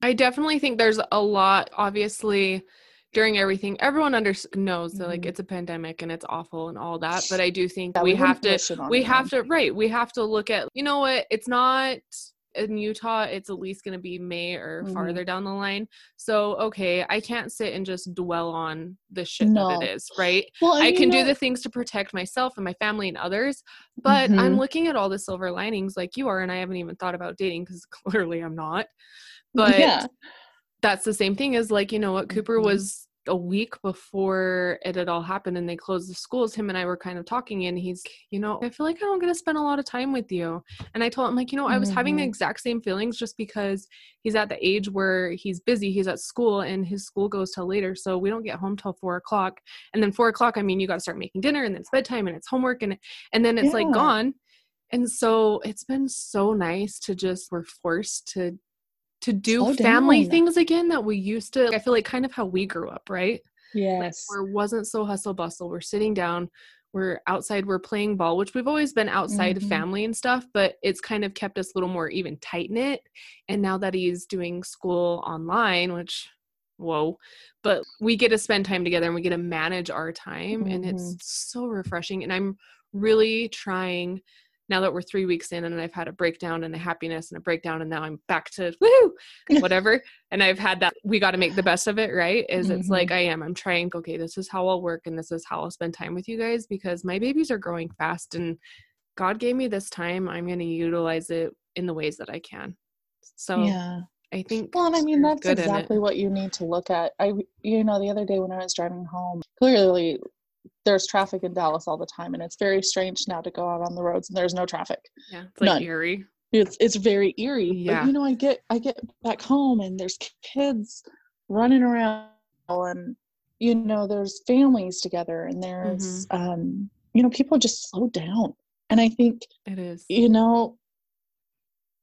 [SPEAKER 3] I definitely think there's a lot. Obviously, during everything, everyone under knows that like
[SPEAKER 2] Mhm.
[SPEAKER 3] it's a pandemic and it's awful and all that. But I do think
[SPEAKER 2] Yeah,
[SPEAKER 3] we have to
[SPEAKER 2] wish it on
[SPEAKER 3] we have to right we have to look at you know what it's not in utah it's at least going to be may or
[SPEAKER 2] Mhm.
[SPEAKER 3] farther down the line so okay i can't sit and just dwell on the shit
[SPEAKER 2] No.
[SPEAKER 3] that it is right
[SPEAKER 2] Well,
[SPEAKER 3] i can do the things to protect myself and my family and others but i'm
[SPEAKER 2] Mhm.
[SPEAKER 3] looking at all the silver linings like you are and i haven't even thought about dating because clearly i'm not but
[SPEAKER 2] yeah.
[SPEAKER 3] that's the same thing as like you know what cooper
[SPEAKER 2] Mhm.
[SPEAKER 3] was a week before it had all happened and they closed the schools him and i were kind of talking and he's you know i feel like i don't get to spend a lot of time with you. And i told him like you know i was having the
[SPEAKER 2] Mhm.
[SPEAKER 3] exact same feelings just because he's at the age where he's busy he's at school and his school goes till later so we don't get home till four o'clock. And then four o'clock i mean you got to start making dinner and then it's bedtime and it's homework and and then it's like gone. And so it's been so nice to just we're forced to to do
[SPEAKER 2] Slow
[SPEAKER 3] family
[SPEAKER 2] down.
[SPEAKER 3] things again that we used to i feel like kind of how we grew up right like
[SPEAKER 2] Yes.
[SPEAKER 3] where it wasn't so hustle bustle we're sitting down we're outside, we're playing ball, which we've always been outside
[SPEAKER 2] Mhm.
[SPEAKER 3] family and stuff, but it's kind of kept us a little more even tight knit. And now that he's doing school online, which whoa, but we get to spend time together and we get to manage our time and it's
[SPEAKER 2] Mhm.
[SPEAKER 3] so refreshing. And I'm really trying now that we're three weeks in and I've had a breakdown and a happiness and a breakdown and now I'm back to woo whatever. and I've had that we got to make the best of it, right? Is it's
[SPEAKER 2] Mhm.
[SPEAKER 3] like I am. I'm trying, okay, this is how I'll work and this is how I'll spend time with you guys because my babies are growing fast and God gave me this time. I'm gonna utilize it in the ways that I can. So
[SPEAKER 2] yeah.
[SPEAKER 3] I think
[SPEAKER 2] Well, and I mean that's
[SPEAKER 3] good in it.
[SPEAKER 2] exactly what you need to look at. I, you know, the other day when I was driving home, clearly there's traffic in Dallas all the time, and it's very strange now to go out on the roads and there's no traffic.
[SPEAKER 3] yeah, it's like
[SPEAKER 2] none.
[SPEAKER 3] eerie.
[SPEAKER 2] It's it's very eerie.
[SPEAKER 3] Yeah.
[SPEAKER 2] But you know, I get I get back home and there's kids running around, and you know, there's families together, and there's
[SPEAKER 3] Mm-hmm.
[SPEAKER 2] um, you know, people just slow down, and I think
[SPEAKER 3] It is.
[SPEAKER 2] you know,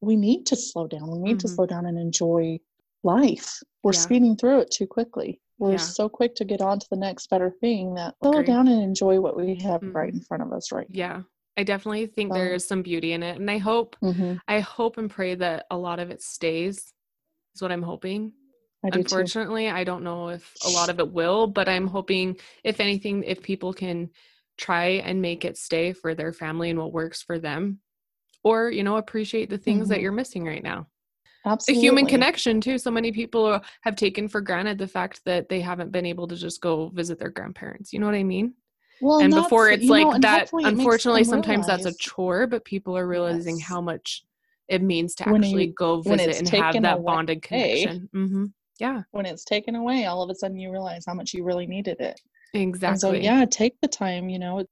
[SPEAKER 2] we need to slow down. We need to
[SPEAKER 3] Mhm.
[SPEAKER 2] slow down and enjoy life. We're
[SPEAKER 3] Yeah.
[SPEAKER 2] speeding through it too quickly. We're
[SPEAKER 3] Yeah.
[SPEAKER 2] so quick to get on to the next better thing that slow down and enjoy what we have right
[SPEAKER 3] Mhm.
[SPEAKER 2] in front of us right
[SPEAKER 3] Yeah. I definitely think there
[SPEAKER 2] So-
[SPEAKER 3] is some beauty in it. And I hope
[SPEAKER 2] hmm
[SPEAKER 3] I hope and pray that a lot of it stays. Is what I'm hoping.
[SPEAKER 2] I do.
[SPEAKER 3] Unfortunately, I don't know if a lot of it will, but I'm hoping, if anything, if people can try and make it stay for their family and what works for them, or you know, appreciate the things that
[SPEAKER 2] Mhm.
[SPEAKER 3] you're missing right now.
[SPEAKER 2] Absolutely.
[SPEAKER 3] The human connection too. So many people have taken for granted the fact that they haven't been able to just go visit their grandparents. You know what I mean?
[SPEAKER 2] Well,
[SPEAKER 3] and before it's
[SPEAKER 2] you know,
[SPEAKER 3] like that.
[SPEAKER 2] hopefully it makes
[SPEAKER 3] Unfortunately, sometimes that's a chore, but people are realizing
[SPEAKER 2] Yes.
[SPEAKER 3] how much it means to
[SPEAKER 2] When
[SPEAKER 3] actually go visit and have that
[SPEAKER 2] away-
[SPEAKER 3] bonded connection. hmm Yeah,
[SPEAKER 2] when it's taken away, all of a sudden you realize how much you really needed it.
[SPEAKER 3] exactly.
[SPEAKER 2] And so, yeah, take the time. You know,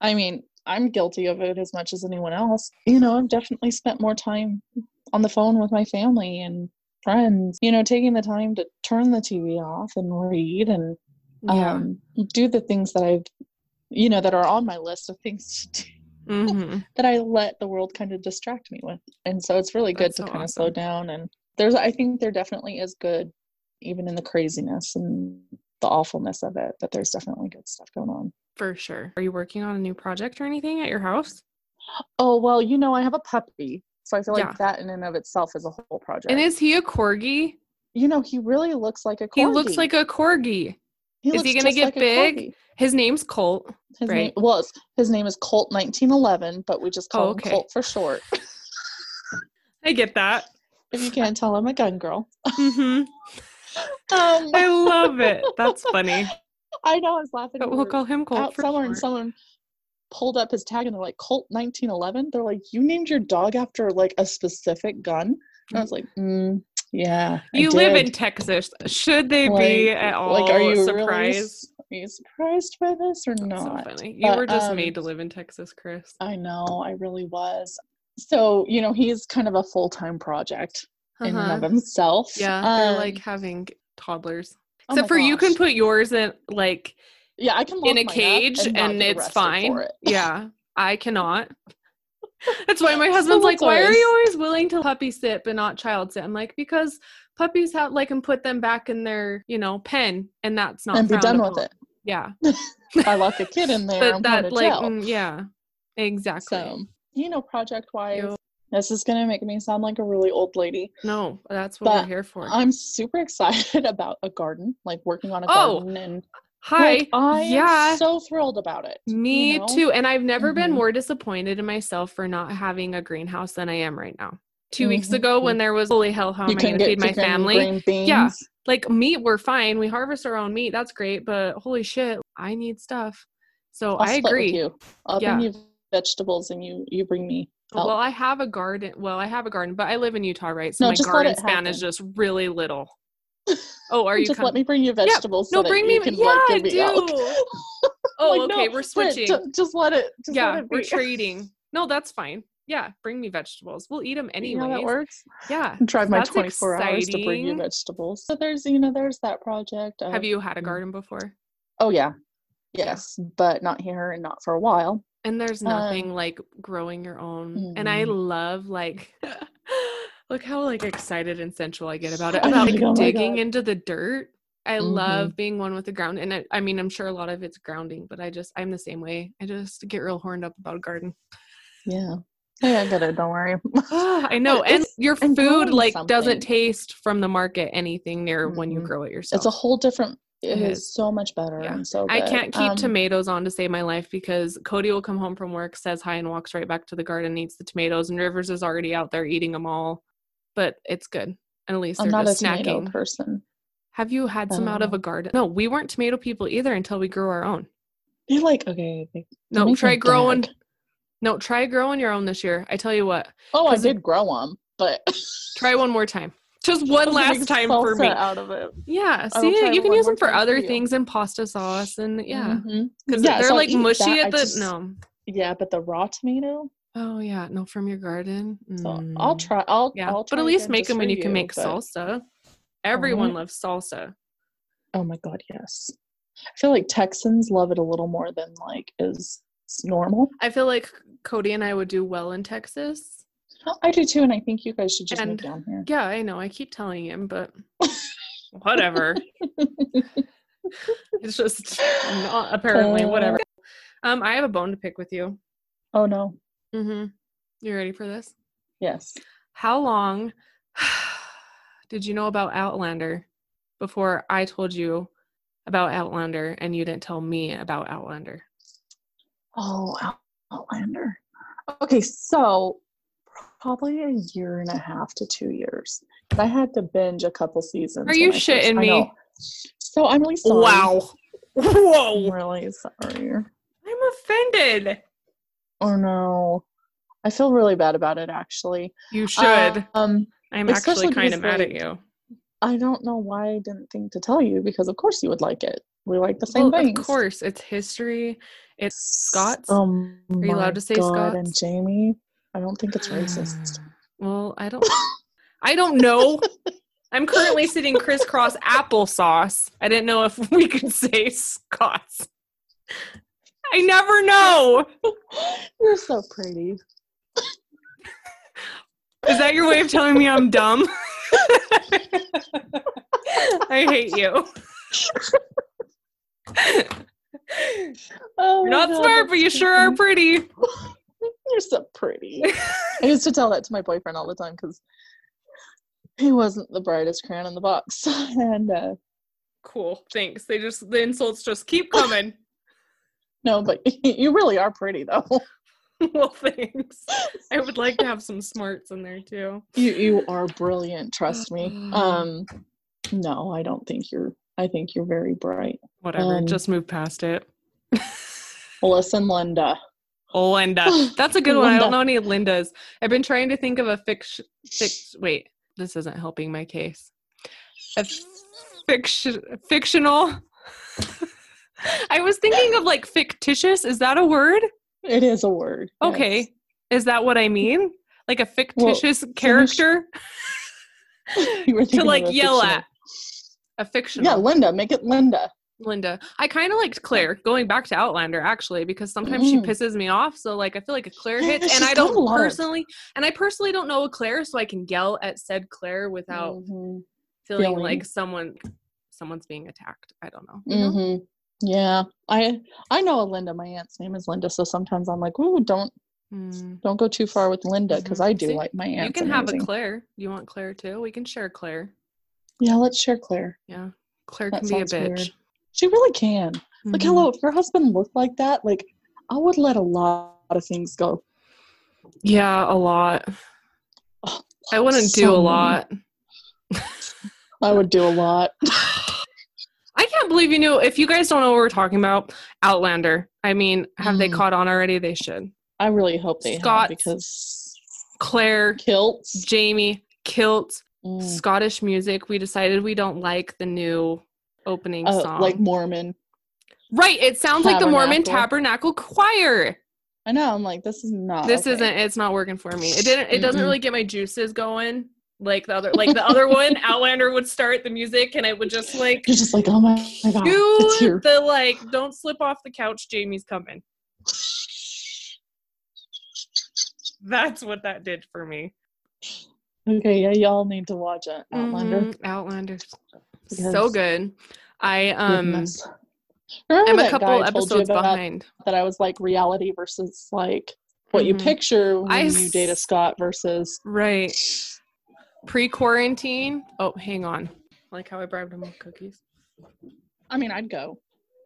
[SPEAKER 2] I mean, I'm guilty of it as much as anyone else. You know, I've definitely spent more time on the phone with my family and friends. You know, taking the time to turn the TV off and read and
[SPEAKER 3] yeah.
[SPEAKER 2] um, do the things that I've, you know, that are on my list of things to do
[SPEAKER 3] hmm
[SPEAKER 2] that I let the world kind of distract me with. And so it's really good
[SPEAKER 3] That's
[SPEAKER 2] to
[SPEAKER 3] so
[SPEAKER 2] kind of slow down. And there's, I think there definitely is good, even in the craziness and the awfulness of it, but there's definitely good stuff going on.
[SPEAKER 3] For sure. Are you working on a new project or anything at your house?
[SPEAKER 2] Oh, well, you know, I have a puppy. So I feel like
[SPEAKER 3] Yeah.
[SPEAKER 2] that in and of itself is a whole project.
[SPEAKER 3] And is he a corgi?
[SPEAKER 2] you know, he really looks like a corgi.
[SPEAKER 3] He looks like a corgi.
[SPEAKER 2] He
[SPEAKER 3] is he gonna
[SPEAKER 2] just
[SPEAKER 3] get
[SPEAKER 2] like
[SPEAKER 3] big? His name's Colt.
[SPEAKER 2] His
[SPEAKER 3] Right.
[SPEAKER 2] name well, his name is Colt 1911, but we just call
[SPEAKER 3] Oh,
[SPEAKER 2] him. Colt for short.
[SPEAKER 3] I get that.
[SPEAKER 2] if you can't tell, I'm a gun girl.
[SPEAKER 3] hmm
[SPEAKER 2] Um,
[SPEAKER 3] I love it. That's funny.
[SPEAKER 2] I know I was laughing.
[SPEAKER 3] But
[SPEAKER 2] we
[SPEAKER 3] we'll call him Colt
[SPEAKER 2] out
[SPEAKER 3] for
[SPEAKER 2] somewhere and
[SPEAKER 3] short.
[SPEAKER 2] someone pulled up his tag and they're like Colt 1911. They're like, you named your dog after like a specific gun. And I was like, mm, yeah.
[SPEAKER 3] You live in. Texas. Should they be at all
[SPEAKER 2] like, are you
[SPEAKER 3] surprised?
[SPEAKER 2] Really, are you surprised by this or
[SPEAKER 3] That's
[SPEAKER 2] not?
[SPEAKER 3] so funny. You
[SPEAKER 2] But,
[SPEAKER 3] were just
[SPEAKER 2] um,
[SPEAKER 3] made to live in Texas, Chris.
[SPEAKER 2] I know, I really was. So, you know, he's kind of a full time project in and
[SPEAKER 3] Uh-huh.
[SPEAKER 2] of himself.
[SPEAKER 3] Yeah, they're like
[SPEAKER 2] Um,
[SPEAKER 3] having toddlers.
[SPEAKER 2] oh
[SPEAKER 3] Except
[SPEAKER 2] my
[SPEAKER 3] for you can put yours in like
[SPEAKER 2] yeah, I can
[SPEAKER 3] in a cage
[SPEAKER 2] and,
[SPEAKER 3] and, it's fine.
[SPEAKER 2] It.
[SPEAKER 3] Yeah, I cannot. That's why my
[SPEAKER 2] So
[SPEAKER 3] husband's like, "Why are you always willing to puppy sit but not child sit?" I'm like, "Because puppies have like and put them back in their you know pen, and that's not
[SPEAKER 2] and be done with it.
[SPEAKER 3] Yeah,
[SPEAKER 2] I lock a kid in there.
[SPEAKER 3] but
[SPEAKER 2] I'm
[SPEAKER 3] that like mm, yeah, exactly.
[SPEAKER 2] So, you know, project wise,
[SPEAKER 3] Ew.
[SPEAKER 2] this is going to make me sound like a really old lady.
[SPEAKER 3] no, that's what
[SPEAKER 2] But
[SPEAKER 3] we're here for.
[SPEAKER 2] I'm super excited about a garden, like working on a
[SPEAKER 3] Oh,
[SPEAKER 2] garden. And
[SPEAKER 3] Hi,
[SPEAKER 2] like, I
[SPEAKER 3] yeah.
[SPEAKER 2] am so thrilled about it. you
[SPEAKER 3] Me
[SPEAKER 2] know?
[SPEAKER 3] too. And I've never been
[SPEAKER 2] Mhm.
[SPEAKER 3] more disappointed in myself for not having a greenhouse than I am right now. 2 weeks
[SPEAKER 2] Mhm.
[SPEAKER 3] ago, when there was holy hell, how am
[SPEAKER 2] You
[SPEAKER 3] I
[SPEAKER 2] can
[SPEAKER 3] going to feed my family? Yeah. Like meat, we're fine. We harvest our own meat. That's great. But holy shit, I need stuff. So
[SPEAKER 2] I'll
[SPEAKER 3] I agree.
[SPEAKER 2] with you. I'll
[SPEAKER 3] Yeah.
[SPEAKER 2] bring you vegetables and you you bring me.
[SPEAKER 3] Well. I have a garden. Well, I have a garden, but I live in Utah, right? So
[SPEAKER 2] No,
[SPEAKER 3] my garden span is just really little. Oh, are you
[SPEAKER 2] just
[SPEAKER 3] com-
[SPEAKER 2] let me bring you vegetables. so
[SPEAKER 3] No, bring me.
[SPEAKER 2] Can,
[SPEAKER 3] yeah,
[SPEAKER 2] like,
[SPEAKER 3] I
[SPEAKER 2] give me
[SPEAKER 3] do. oh,
[SPEAKER 2] Like,
[SPEAKER 3] okay.
[SPEAKER 2] no,
[SPEAKER 3] we're switching.
[SPEAKER 2] ju- just let it. Just
[SPEAKER 3] yeah,
[SPEAKER 2] let it
[SPEAKER 3] we're trading. No, that's fine. Yeah, bring me vegetables. We'll eat them
[SPEAKER 2] You know that works.
[SPEAKER 3] Yeah.
[SPEAKER 2] Drive my 24 hours to bring you vegetables. So there's, you know, there's that project.
[SPEAKER 3] Have you had a
[SPEAKER 2] Mm.
[SPEAKER 3] garden before?
[SPEAKER 2] Oh yeah, yes, but not here and not for a while.
[SPEAKER 3] And there's
[SPEAKER 2] Um,
[SPEAKER 3] nothing like growing your own. And I
[SPEAKER 2] Mhm.
[SPEAKER 3] love like look how like excited and sensual I get about it. About
[SPEAKER 2] like, oh
[SPEAKER 3] digging into the dirt. I
[SPEAKER 2] Mhm.
[SPEAKER 3] love being one with the ground. And I, I mean, I'm sure a lot of it's grounding, but I just, I'm the same way. I just get real horned up about a garden.
[SPEAKER 2] Yeah. Yeah, I get it. Don't worry.
[SPEAKER 3] I know. And your
[SPEAKER 2] and
[SPEAKER 3] food like
[SPEAKER 2] something.
[SPEAKER 3] doesn't taste from the market anything near when you
[SPEAKER 2] Mhm.
[SPEAKER 3] grow it yourself.
[SPEAKER 2] it's a whole different.
[SPEAKER 3] It
[SPEAKER 2] It is
[SPEAKER 3] is.
[SPEAKER 2] so much better
[SPEAKER 3] Yeah.
[SPEAKER 2] and so.
[SPEAKER 3] I can't keep
[SPEAKER 2] Um,
[SPEAKER 3] tomatoes on to save my life because Cody will come home from work, says hi, and walks right back to the garden, and eats the tomatoes, and Rivers is already out there eating them all. But it's good. And at least
[SPEAKER 2] I'm
[SPEAKER 3] they're
[SPEAKER 2] not a
[SPEAKER 3] just snacking.
[SPEAKER 2] person.
[SPEAKER 3] Have you had some out of
[SPEAKER 2] Oh.
[SPEAKER 3] a garden? No, we weren't tomato people either until we grew our own.
[SPEAKER 2] They like okay. They,
[SPEAKER 3] No, try growing. No, try growing your own this year. I tell you what,
[SPEAKER 2] Oh, I
[SPEAKER 3] it-
[SPEAKER 2] did grow them, but
[SPEAKER 3] try one more time. Just one last time for me.
[SPEAKER 2] out of it.
[SPEAKER 3] Yeah, see, you can use them for
[SPEAKER 2] time for
[SPEAKER 3] other things and pasta sauce, and yeah,
[SPEAKER 2] mm-hmm.
[SPEAKER 3] because
[SPEAKER 2] Yeah,
[SPEAKER 3] they're
[SPEAKER 2] so
[SPEAKER 3] like mushy
[SPEAKER 2] that.
[SPEAKER 3] at the
[SPEAKER 2] just-
[SPEAKER 3] no.
[SPEAKER 2] Yeah, but the raw tomato.
[SPEAKER 3] Oh yeah, no, from your garden.
[SPEAKER 2] So I'll
[SPEAKER 3] Mm.
[SPEAKER 2] try. I'll
[SPEAKER 3] Yeah,
[SPEAKER 2] I'll
[SPEAKER 3] but at least make them when
[SPEAKER 2] for
[SPEAKER 3] you can make
[SPEAKER 2] but-
[SPEAKER 3] salsa. Everyone
[SPEAKER 2] Right.
[SPEAKER 3] loves salsa.
[SPEAKER 2] Oh my god, yes. I feel like Texans love it a little more than like is normal.
[SPEAKER 3] I feel like Cody and I would do well in Texas.
[SPEAKER 2] I do too, and I think you guys should just
[SPEAKER 3] And-
[SPEAKER 2] move down here.
[SPEAKER 3] Yeah, I know. I keep telling him, but whatever. it's just not apparently whatever. Um, I have a bone to pick with you.
[SPEAKER 2] oh no.
[SPEAKER 3] Mm-hmm. You ready for this?
[SPEAKER 2] Yes.
[SPEAKER 3] How long did you know about Outlander before I told you about Outlander and you didn't tell me about Outlander?
[SPEAKER 2] Oh, Outlander. Okay, so probably a year and a half to two years. I had to binge a couple seasons.
[SPEAKER 3] Are you shitting me?
[SPEAKER 2] So I'm really sorry.
[SPEAKER 3] Wow.
[SPEAKER 2] I'm
[SPEAKER 3] Whoa.
[SPEAKER 2] really sorry.
[SPEAKER 3] I'm offended.
[SPEAKER 2] Oh no. I feel really bad about it actually.
[SPEAKER 3] You should.
[SPEAKER 2] Um
[SPEAKER 3] I'm actually kind of mad at you.
[SPEAKER 2] I don't know why I didn't think to tell you because of course you would like it. We like the same
[SPEAKER 3] Well,
[SPEAKER 2] things.
[SPEAKER 3] of course, it's history. It's Scots.
[SPEAKER 2] Oh
[SPEAKER 3] you
[SPEAKER 2] my
[SPEAKER 3] allowed to say
[SPEAKER 2] God, And Jamie, I don't think it's racist.
[SPEAKER 3] Well, I don't. I don't know. I'm currently sitting crisscross applesauce. I didn't know if we could say Scots. I never know.
[SPEAKER 2] You're so pretty.
[SPEAKER 3] Is that your way of telling me I'm dumb? I hate you.
[SPEAKER 2] Oh
[SPEAKER 3] You're not
[SPEAKER 2] God,
[SPEAKER 3] smart, but you sure are pretty.
[SPEAKER 2] You're so pretty. I used to tell that to my boyfriend all the time because he wasn't the brightest crayon in the box. And uh,
[SPEAKER 3] Cool. Thanks. They just the insults just keep coming.
[SPEAKER 2] No, but you really are pretty though.
[SPEAKER 3] well, thanks. I would like to have some smarts in there too.
[SPEAKER 2] You you are brilliant, trust me. Um no, I don't think you're I think you're very bright.
[SPEAKER 3] Whatever.
[SPEAKER 2] Um,
[SPEAKER 3] just move past it.
[SPEAKER 2] Listen, Linda.
[SPEAKER 3] Linda. That's a good one. I don't know any Lindas. I've been trying to think of a fiction. Fix, wait, this isn't helping my case. A fiction, fictional. I was thinking of like fictitious. Is that a word?
[SPEAKER 2] It is a word. yes.
[SPEAKER 3] Okay. Is that what I mean? Like a fictitious character
[SPEAKER 2] You were
[SPEAKER 3] to
[SPEAKER 2] thinking of
[SPEAKER 3] like yell
[SPEAKER 2] fictional-
[SPEAKER 3] at? A fictional.
[SPEAKER 2] Yeah, Linda, make it Linda.
[SPEAKER 3] Linda. I kind of liked Claire going back to Outlander actually because sometimes she
[SPEAKER 2] Mm.
[SPEAKER 3] pisses me off. So like I feel like a Claire hits,
[SPEAKER 2] she's
[SPEAKER 3] and I don't personally, and I personally don't know a Claire, so I can yell at said Claire without
[SPEAKER 2] Mhm.
[SPEAKER 3] feeling
[SPEAKER 2] feeling.
[SPEAKER 3] like someone someone's being attacked. I don't know.
[SPEAKER 2] Mhm. Yeah, I I know a Linda. My aunt's name is Linda, so sometimes I'm like, "Ooh, don't
[SPEAKER 3] Mm.
[SPEAKER 2] don't go too far with Linda," because
[SPEAKER 3] Mhm.
[SPEAKER 2] I do
[SPEAKER 3] See,
[SPEAKER 2] like my aunt.
[SPEAKER 3] You can have a Claire. You want Claire too? We can share Claire.
[SPEAKER 2] Yeah, let's share Claire.
[SPEAKER 3] Yeah, Claire
[SPEAKER 2] That
[SPEAKER 3] can be a
[SPEAKER 2] sounds weird.
[SPEAKER 3] bitch.
[SPEAKER 2] She really can. Like,
[SPEAKER 3] Mhm.
[SPEAKER 2] hello, if your husband looked like that, like, I would let a lot of things go.
[SPEAKER 3] Yeah, a lot.
[SPEAKER 2] Oh,
[SPEAKER 3] I wouldn't
[SPEAKER 2] so
[SPEAKER 3] do a lot.
[SPEAKER 2] I would do a lot.
[SPEAKER 3] Believe you knew. If you guys don't know what we're talking about, Outlander. I mean, have they
[SPEAKER 2] Mm.
[SPEAKER 3] caught on already? They should.
[SPEAKER 2] I really hope they have because
[SPEAKER 3] Claire,
[SPEAKER 2] kilts.
[SPEAKER 3] Jamie, kilt,
[SPEAKER 2] Mm.
[SPEAKER 3] Scottish music. We decided we don't like the new opening
[SPEAKER 2] Uh,
[SPEAKER 3] song.
[SPEAKER 2] like Mormon.
[SPEAKER 3] right, it sounds like the Mormon
[SPEAKER 2] Tabernacle.
[SPEAKER 3] Choir.
[SPEAKER 2] I know. I'm like, this is not.
[SPEAKER 3] this
[SPEAKER 2] okay.
[SPEAKER 3] isn't. It's not working for me. It didn't. It doesn't really get my juices going. Like the other, like the other one, Outlander would start the music, and I would just like
[SPEAKER 2] You're just like, oh my, my god, it's
[SPEAKER 3] cue
[SPEAKER 2] here.
[SPEAKER 3] the like, don't slip off the couch. Jamie's coming. That's what that did for me.
[SPEAKER 2] Okay, yeah, y'all need to watch it. Outlander.
[SPEAKER 3] Mhm, Outlander. So good. I um
[SPEAKER 2] Goodness. Remember
[SPEAKER 3] am a couple
[SPEAKER 2] guy I told you
[SPEAKER 3] episodes behind.
[SPEAKER 2] that I was like reality versus like what you
[SPEAKER 3] Mhm.
[SPEAKER 2] picture when
[SPEAKER 3] I
[SPEAKER 2] you date a
[SPEAKER 3] s-
[SPEAKER 2] Scot versus
[SPEAKER 3] Right. Pre quarantine. Oh, hang on. Like how I bribed him with cookies.
[SPEAKER 2] I mean I'd go.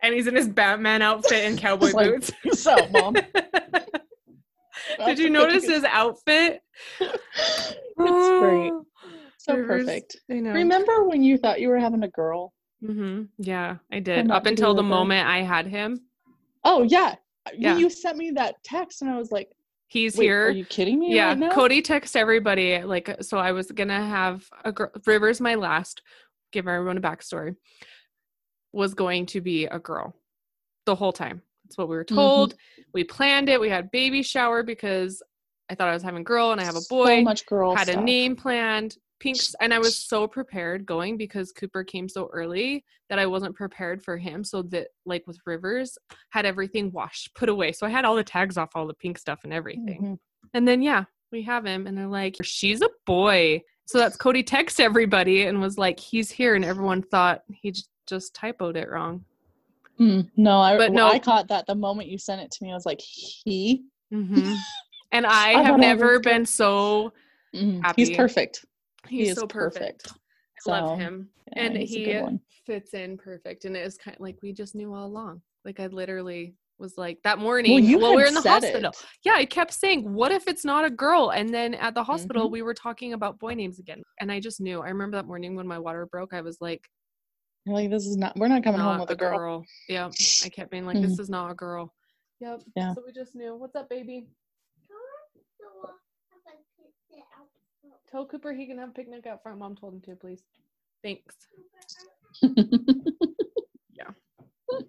[SPEAKER 3] And he's in his Batman outfit and cowboy
[SPEAKER 2] like,
[SPEAKER 3] boots.
[SPEAKER 2] So mom.
[SPEAKER 3] Did you notice his outfit?
[SPEAKER 2] It's great. So
[SPEAKER 3] Rivers,
[SPEAKER 2] perfect.
[SPEAKER 3] I know.
[SPEAKER 2] Remember when you thought you were having a girl?
[SPEAKER 3] Mm-hmm. Yeah, I did. Up until the moment I had him.
[SPEAKER 2] Oh yeah.
[SPEAKER 3] Yeah.
[SPEAKER 2] You sent me that text and I was like,
[SPEAKER 3] He's
[SPEAKER 2] Wait,
[SPEAKER 3] here.
[SPEAKER 2] Are you kidding me?
[SPEAKER 3] yeah
[SPEAKER 2] right now?
[SPEAKER 3] cody texted everybody like so i was gonna have a girl rivers my last give everyone a backstory was going to be a girl the whole time that's what we were
[SPEAKER 2] Mhm.
[SPEAKER 3] told we planned it we had baby shower because i thought i was having a girl and i have a boy.
[SPEAKER 2] So much girl
[SPEAKER 3] had a name planned pinks and i was so prepared going because cooper came so early that i wasn't prepared for him so that like with rivers had everything washed put away so i had all the tags off all the pink stuff and everything
[SPEAKER 2] Mhm.
[SPEAKER 3] and then yeah, we have him, and they're like, "She's a boy." So that's Cody text everybody and was like, "He's here," and everyone thought he j- just typoed it wrong.
[SPEAKER 2] Mm, no, I
[SPEAKER 3] But no.
[SPEAKER 2] I caught that the moment you sent it to me. I was like, he.
[SPEAKER 3] hmm And I
[SPEAKER 2] I
[SPEAKER 3] have never been so.
[SPEAKER 2] Mm,
[SPEAKER 3] Happy.
[SPEAKER 2] He's perfect.
[SPEAKER 3] He's
[SPEAKER 2] is
[SPEAKER 3] so perfect.
[SPEAKER 2] perfect.
[SPEAKER 3] I love him,
[SPEAKER 2] Yeah,
[SPEAKER 3] and he fits in perfect. And it was kind of like we just knew all along. Like I literally was like that morning while we were in the hospital.
[SPEAKER 2] it.
[SPEAKER 3] Yeah, I kept saying, "What if it's not a girl?" And then at the hospital,
[SPEAKER 2] Mhm.
[SPEAKER 3] we were talking about boy names again, and I just knew. I remember that morning when my water broke. I was like,
[SPEAKER 2] You're like, this is not. We're not coming home with a girl.
[SPEAKER 3] Yep. I kept being like, this is not a girl. Yep.
[SPEAKER 2] Yeah.
[SPEAKER 3] So we just knew. What's up, baby? Tell Cooper he can have a picnic out front. Mom told him to, please. Thanks. Yeah.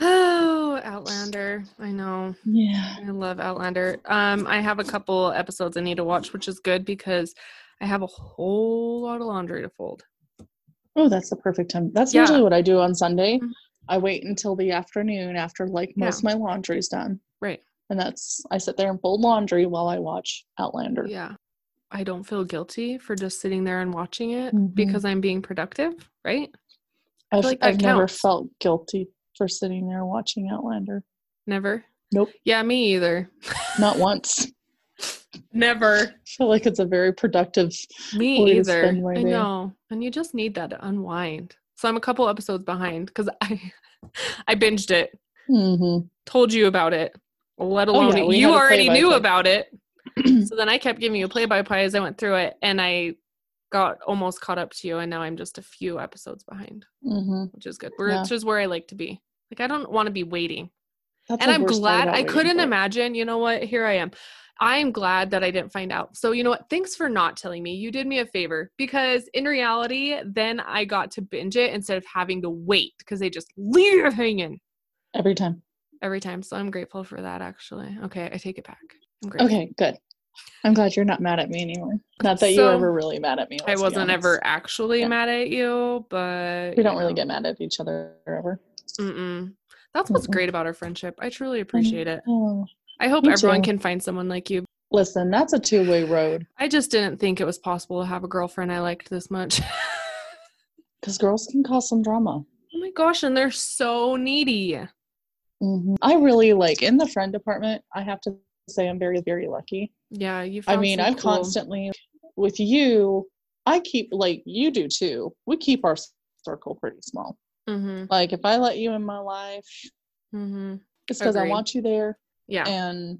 [SPEAKER 3] Oh, Outlander. I know.
[SPEAKER 2] yeah.
[SPEAKER 3] I love Outlander. Um, I have a couple episodes I need to watch, which is good because I have a whole lot of laundry to fold.
[SPEAKER 2] Oh, that's the perfect time. That's
[SPEAKER 3] Yeah.
[SPEAKER 2] usually what I do on Sunday.
[SPEAKER 3] Mhm.
[SPEAKER 2] I wait until the afternoon after like most of my laundry's done.
[SPEAKER 3] Right.
[SPEAKER 2] And that's I sit there and fold laundry while I watch Outlander.
[SPEAKER 3] Yeah. I don't feel guilty for just sitting there and watching it
[SPEAKER 2] Mhm.
[SPEAKER 3] because I'm being productive, right?
[SPEAKER 2] I've,
[SPEAKER 3] like
[SPEAKER 2] I've never felt guilty for sitting there watching Outlander.
[SPEAKER 3] Never.
[SPEAKER 2] Nope.
[SPEAKER 3] Yeah, me either.
[SPEAKER 2] Not once.
[SPEAKER 3] Never.
[SPEAKER 2] I feel like it's a very productive.
[SPEAKER 3] Me either. I
[SPEAKER 2] day.
[SPEAKER 3] know. And you just need that to unwind. So I'm a couple episodes behind because I I binged it,
[SPEAKER 2] hmm
[SPEAKER 3] told you about it, let
[SPEAKER 2] Oh, yeah,
[SPEAKER 3] alone you already knew about it. So then I kept giving you a play by play as I went through it, and I got almost caught up to you, and now I'm just a few episodes behind,
[SPEAKER 2] hmm
[SPEAKER 3] which is good. Where
[SPEAKER 2] Yeah.
[SPEAKER 3] Which is where I like to be. Like I don't want to be waiting.
[SPEAKER 2] That's
[SPEAKER 3] and I'm glad I couldn't imagine, you know what? Here I am. I am glad that I didn't find out. So, you know what? Thanks for not telling me. You did me a favor because in reality, then I got to binge it instead of having to wait because they just leave it hanging
[SPEAKER 2] every time.
[SPEAKER 3] every time. So, I'm grateful for that actually. Okay, I take it back. I'm grateful.
[SPEAKER 2] Okay, good. I'm glad you're not mad at me anymore. Not that you were ever really mad at me.
[SPEAKER 3] I wasn't ever actually
[SPEAKER 2] Yeah.
[SPEAKER 3] mad at you, but
[SPEAKER 2] We don't
[SPEAKER 3] you
[SPEAKER 2] really get mad at each other ever.
[SPEAKER 3] Mm-mm. That's what's
[SPEAKER 2] Mm-mm.
[SPEAKER 3] great about our friendship. I truly appreciate it.
[SPEAKER 2] Oh,
[SPEAKER 3] I hope everyone
[SPEAKER 2] too.
[SPEAKER 3] can find someone like you.
[SPEAKER 2] listen, that's a two way road
[SPEAKER 3] I just didn't think it was possible to have a girlfriend I liked this much.
[SPEAKER 2] because girls can cause some drama.
[SPEAKER 3] Oh my gosh, and they're so needy.
[SPEAKER 2] hmm I really like in the friend department. I have to say I'm very very lucky.
[SPEAKER 3] Yeah, you.
[SPEAKER 2] I mean, I'm
[SPEAKER 3] cool-
[SPEAKER 2] constantly with you. I keep like you do too. We keep our circle pretty small.
[SPEAKER 3] Mhm,
[SPEAKER 2] Like if I let you in my life,
[SPEAKER 3] mhm.
[SPEAKER 2] it's because I want you there
[SPEAKER 3] Yeah,
[SPEAKER 2] and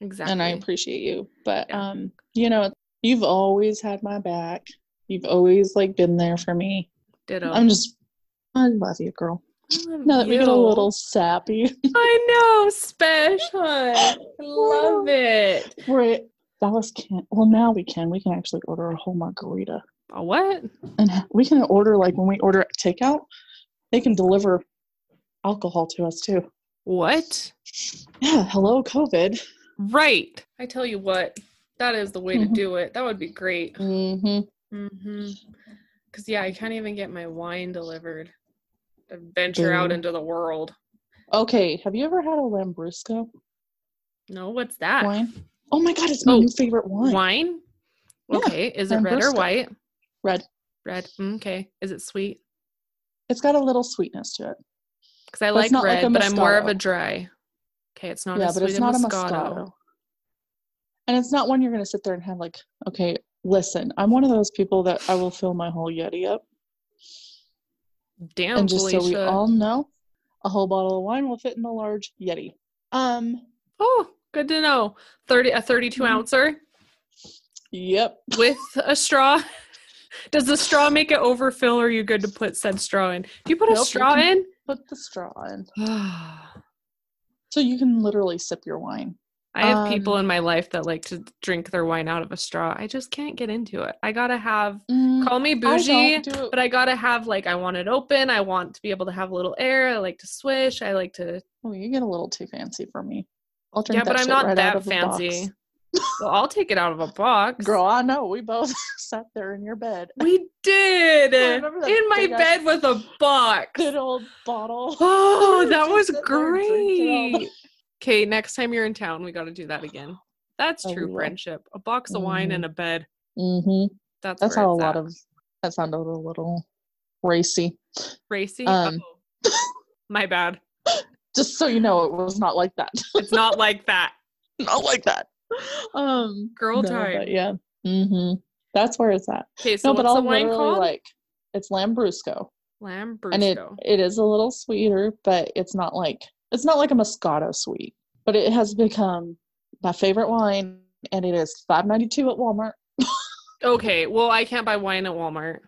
[SPEAKER 3] exactly.
[SPEAKER 2] and I appreciate you. But
[SPEAKER 3] Yeah.
[SPEAKER 2] um, you know, you've always had my back. You've always like been there for me.
[SPEAKER 3] Ditto.
[SPEAKER 2] I'm just I love you, girl. Now that we get a little sappy.
[SPEAKER 3] I know, special. I love it.
[SPEAKER 2] Right. Dallas can't well now we can. We can actually order a whole margarita.
[SPEAKER 3] A what?
[SPEAKER 2] And we can order like when we order takeout, they can deliver alcohol to us too.
[SPEAKER 3] What?
[SPEAKER 2] Yeah, hello COVID.
[SPEAKER 3] Right. I tell you what, that is the way to
[SPEAKER 2] Mhm.
[SPEAKER 3] do it. That would be great.
[SPEAKER 2] Mm-hmm.
[SPEAKER 3] Mm-hmm. Because yeah, I can't even get my wine delivered. Venture out into the world.
[SPEAKER 2] Okay, have you ever had a Lambrusco
[SPEAKER 3] No, what's that?
[SPEAKER 2] wine? Oh my god, it's my
[SPEAKER 3] Oh,
[SPEAKER 2] new favorite wine.
[SPEAKER 3] Wine?
[SPEAKER 2] Yeah,
[SPEAKER 3] Okay. Is it red or white?
[SPEAKER 2] Red.
[SPEAKER 3] Red. Mm, Okay. Is it sweet?
[SPEAKER 2] It's got a little sweetness to it.
[SPEAKER 3] Because I
[SPEAKER 2] But
[SPEAKER 3] like
[SPEAKER 2] not like
[SPEAKER 3] red, but I'm more of a dry. Okay, it's not
[SPEAKER 2] yeah,
[SPEAKER 3] as
[SPEAKER 2] but
[SPEAKER 3] sweet
[SPEAKER 2] it's
[SPEAKER 3] as
[SPEAKER 2] not a
[SPEAKER 3] Moscato.
[SPEAKER 2] Moscato. And it's not one you're gonna sit there and have like, okay, listen, I'm one of those people that I will fill my whole Yeti up.
[SPEAKER 3] Damn,
[SPEAKER 2] and just
[SPEAKER 3] Felicia.
[SPEAKER 2] so we all know, a whole bottle of wine will fit in a large Yeti. Um,
[SPEAKER 3] Oh, good to know. Thirty a thirty-two
[SPEAKER 2] Mhm.
[SPEAKER 3] ouncer
[SPEAKER 2] yep.
[SPEAKER 3] with a straw. Does the straw make it overfill, or are you good to put said straw in? Do you put a
[SPEAKER 2] Nope, you
[SPEAKER 3] straw
[SPEAKER 2] in? Put the straw in? So you can literally sip your wine.
[SPEAKER 3] I have people
[SPEAKER 2] Um,
[SPEAKER 3] in my life that like to drink their wine out of a straw. I just can't get into it. I gotta have
[SPEAKER 2] Mm,
[SPEAKER 3] call me bougie,
[SPEAKER 2] don't do
[SPEAKER 3] but I gotta have like I want it open. I want to be able to have a little air. I like to swish. I like to
[SPEAKER 2] oh, you get a little too fancy for me. I'll drink
[SPEAKER 3] Yeah, but I'm not
[SPEAKER 2] right
[SPEAKER 3] that
[SPEAKER 2] of a box.
[SPEAKER 3] fancy. well, I'll take it out of a box.
[SPEAKER 2] Girl, I know. We both sat there in your bed.
[SPEAKER 3] We did
[SPEAKER 2] I
[SPEAKER 3] in my
[SPEAKER 2] ass-
[SPEAKER 3] bed with a box.
[SPEAKER 2] Good old bottle.
[SPEAKER 3] Oh, that was
[SPEAKER 2] sit there and drink it all
[SPEAKER 3] great. Okay, next time you're in town, we got to do that again. That's
[SPEAKER 2] Oh,
[SPEAKER 3] true
[SPEAKER 2] will.
[SPEAKER 3] friendship. A box of wine and a bed.
[SPEAKER 2] Mm-hmm.
[SPEAKER 3] That's
[SPEAKER 2] That's how a lot
[SPEAKER 3] at.
[SPEAKER 2] of that sounded a little racy.
[SPEAKER 3] racy.
[SPEAKER 2] um,
[SPEAKER 3] Oh, my bad.
[SPEAKER 2] Just so you know, it was not like that.
[SPEAKER 3] It's not like that.
[SPEAKER 2] not like that. Um,
[SPEAKER 3] Girl
[SPEAKER 2] no,
[SPEAKER 3] time.
[SPEAKER 2] Yeah. hmm That's where it's at.
[SPEAKER 3] Okay, so
[SPEAKER 2] no, but
[SPEAKER 3] what's the wine called?
[SPEAKER 2] like it's Lambrusco,
[SPEAKER 3] Lambrusco.
[SPEAKER 2] and it it is a little sweeter, but it's not like it's not like a Moscato sweet. But it has become my favorite wine, and it is five ninety two at Walmart.
[SPEAKER 3] Okay, well, I can't buy wine at Walmart.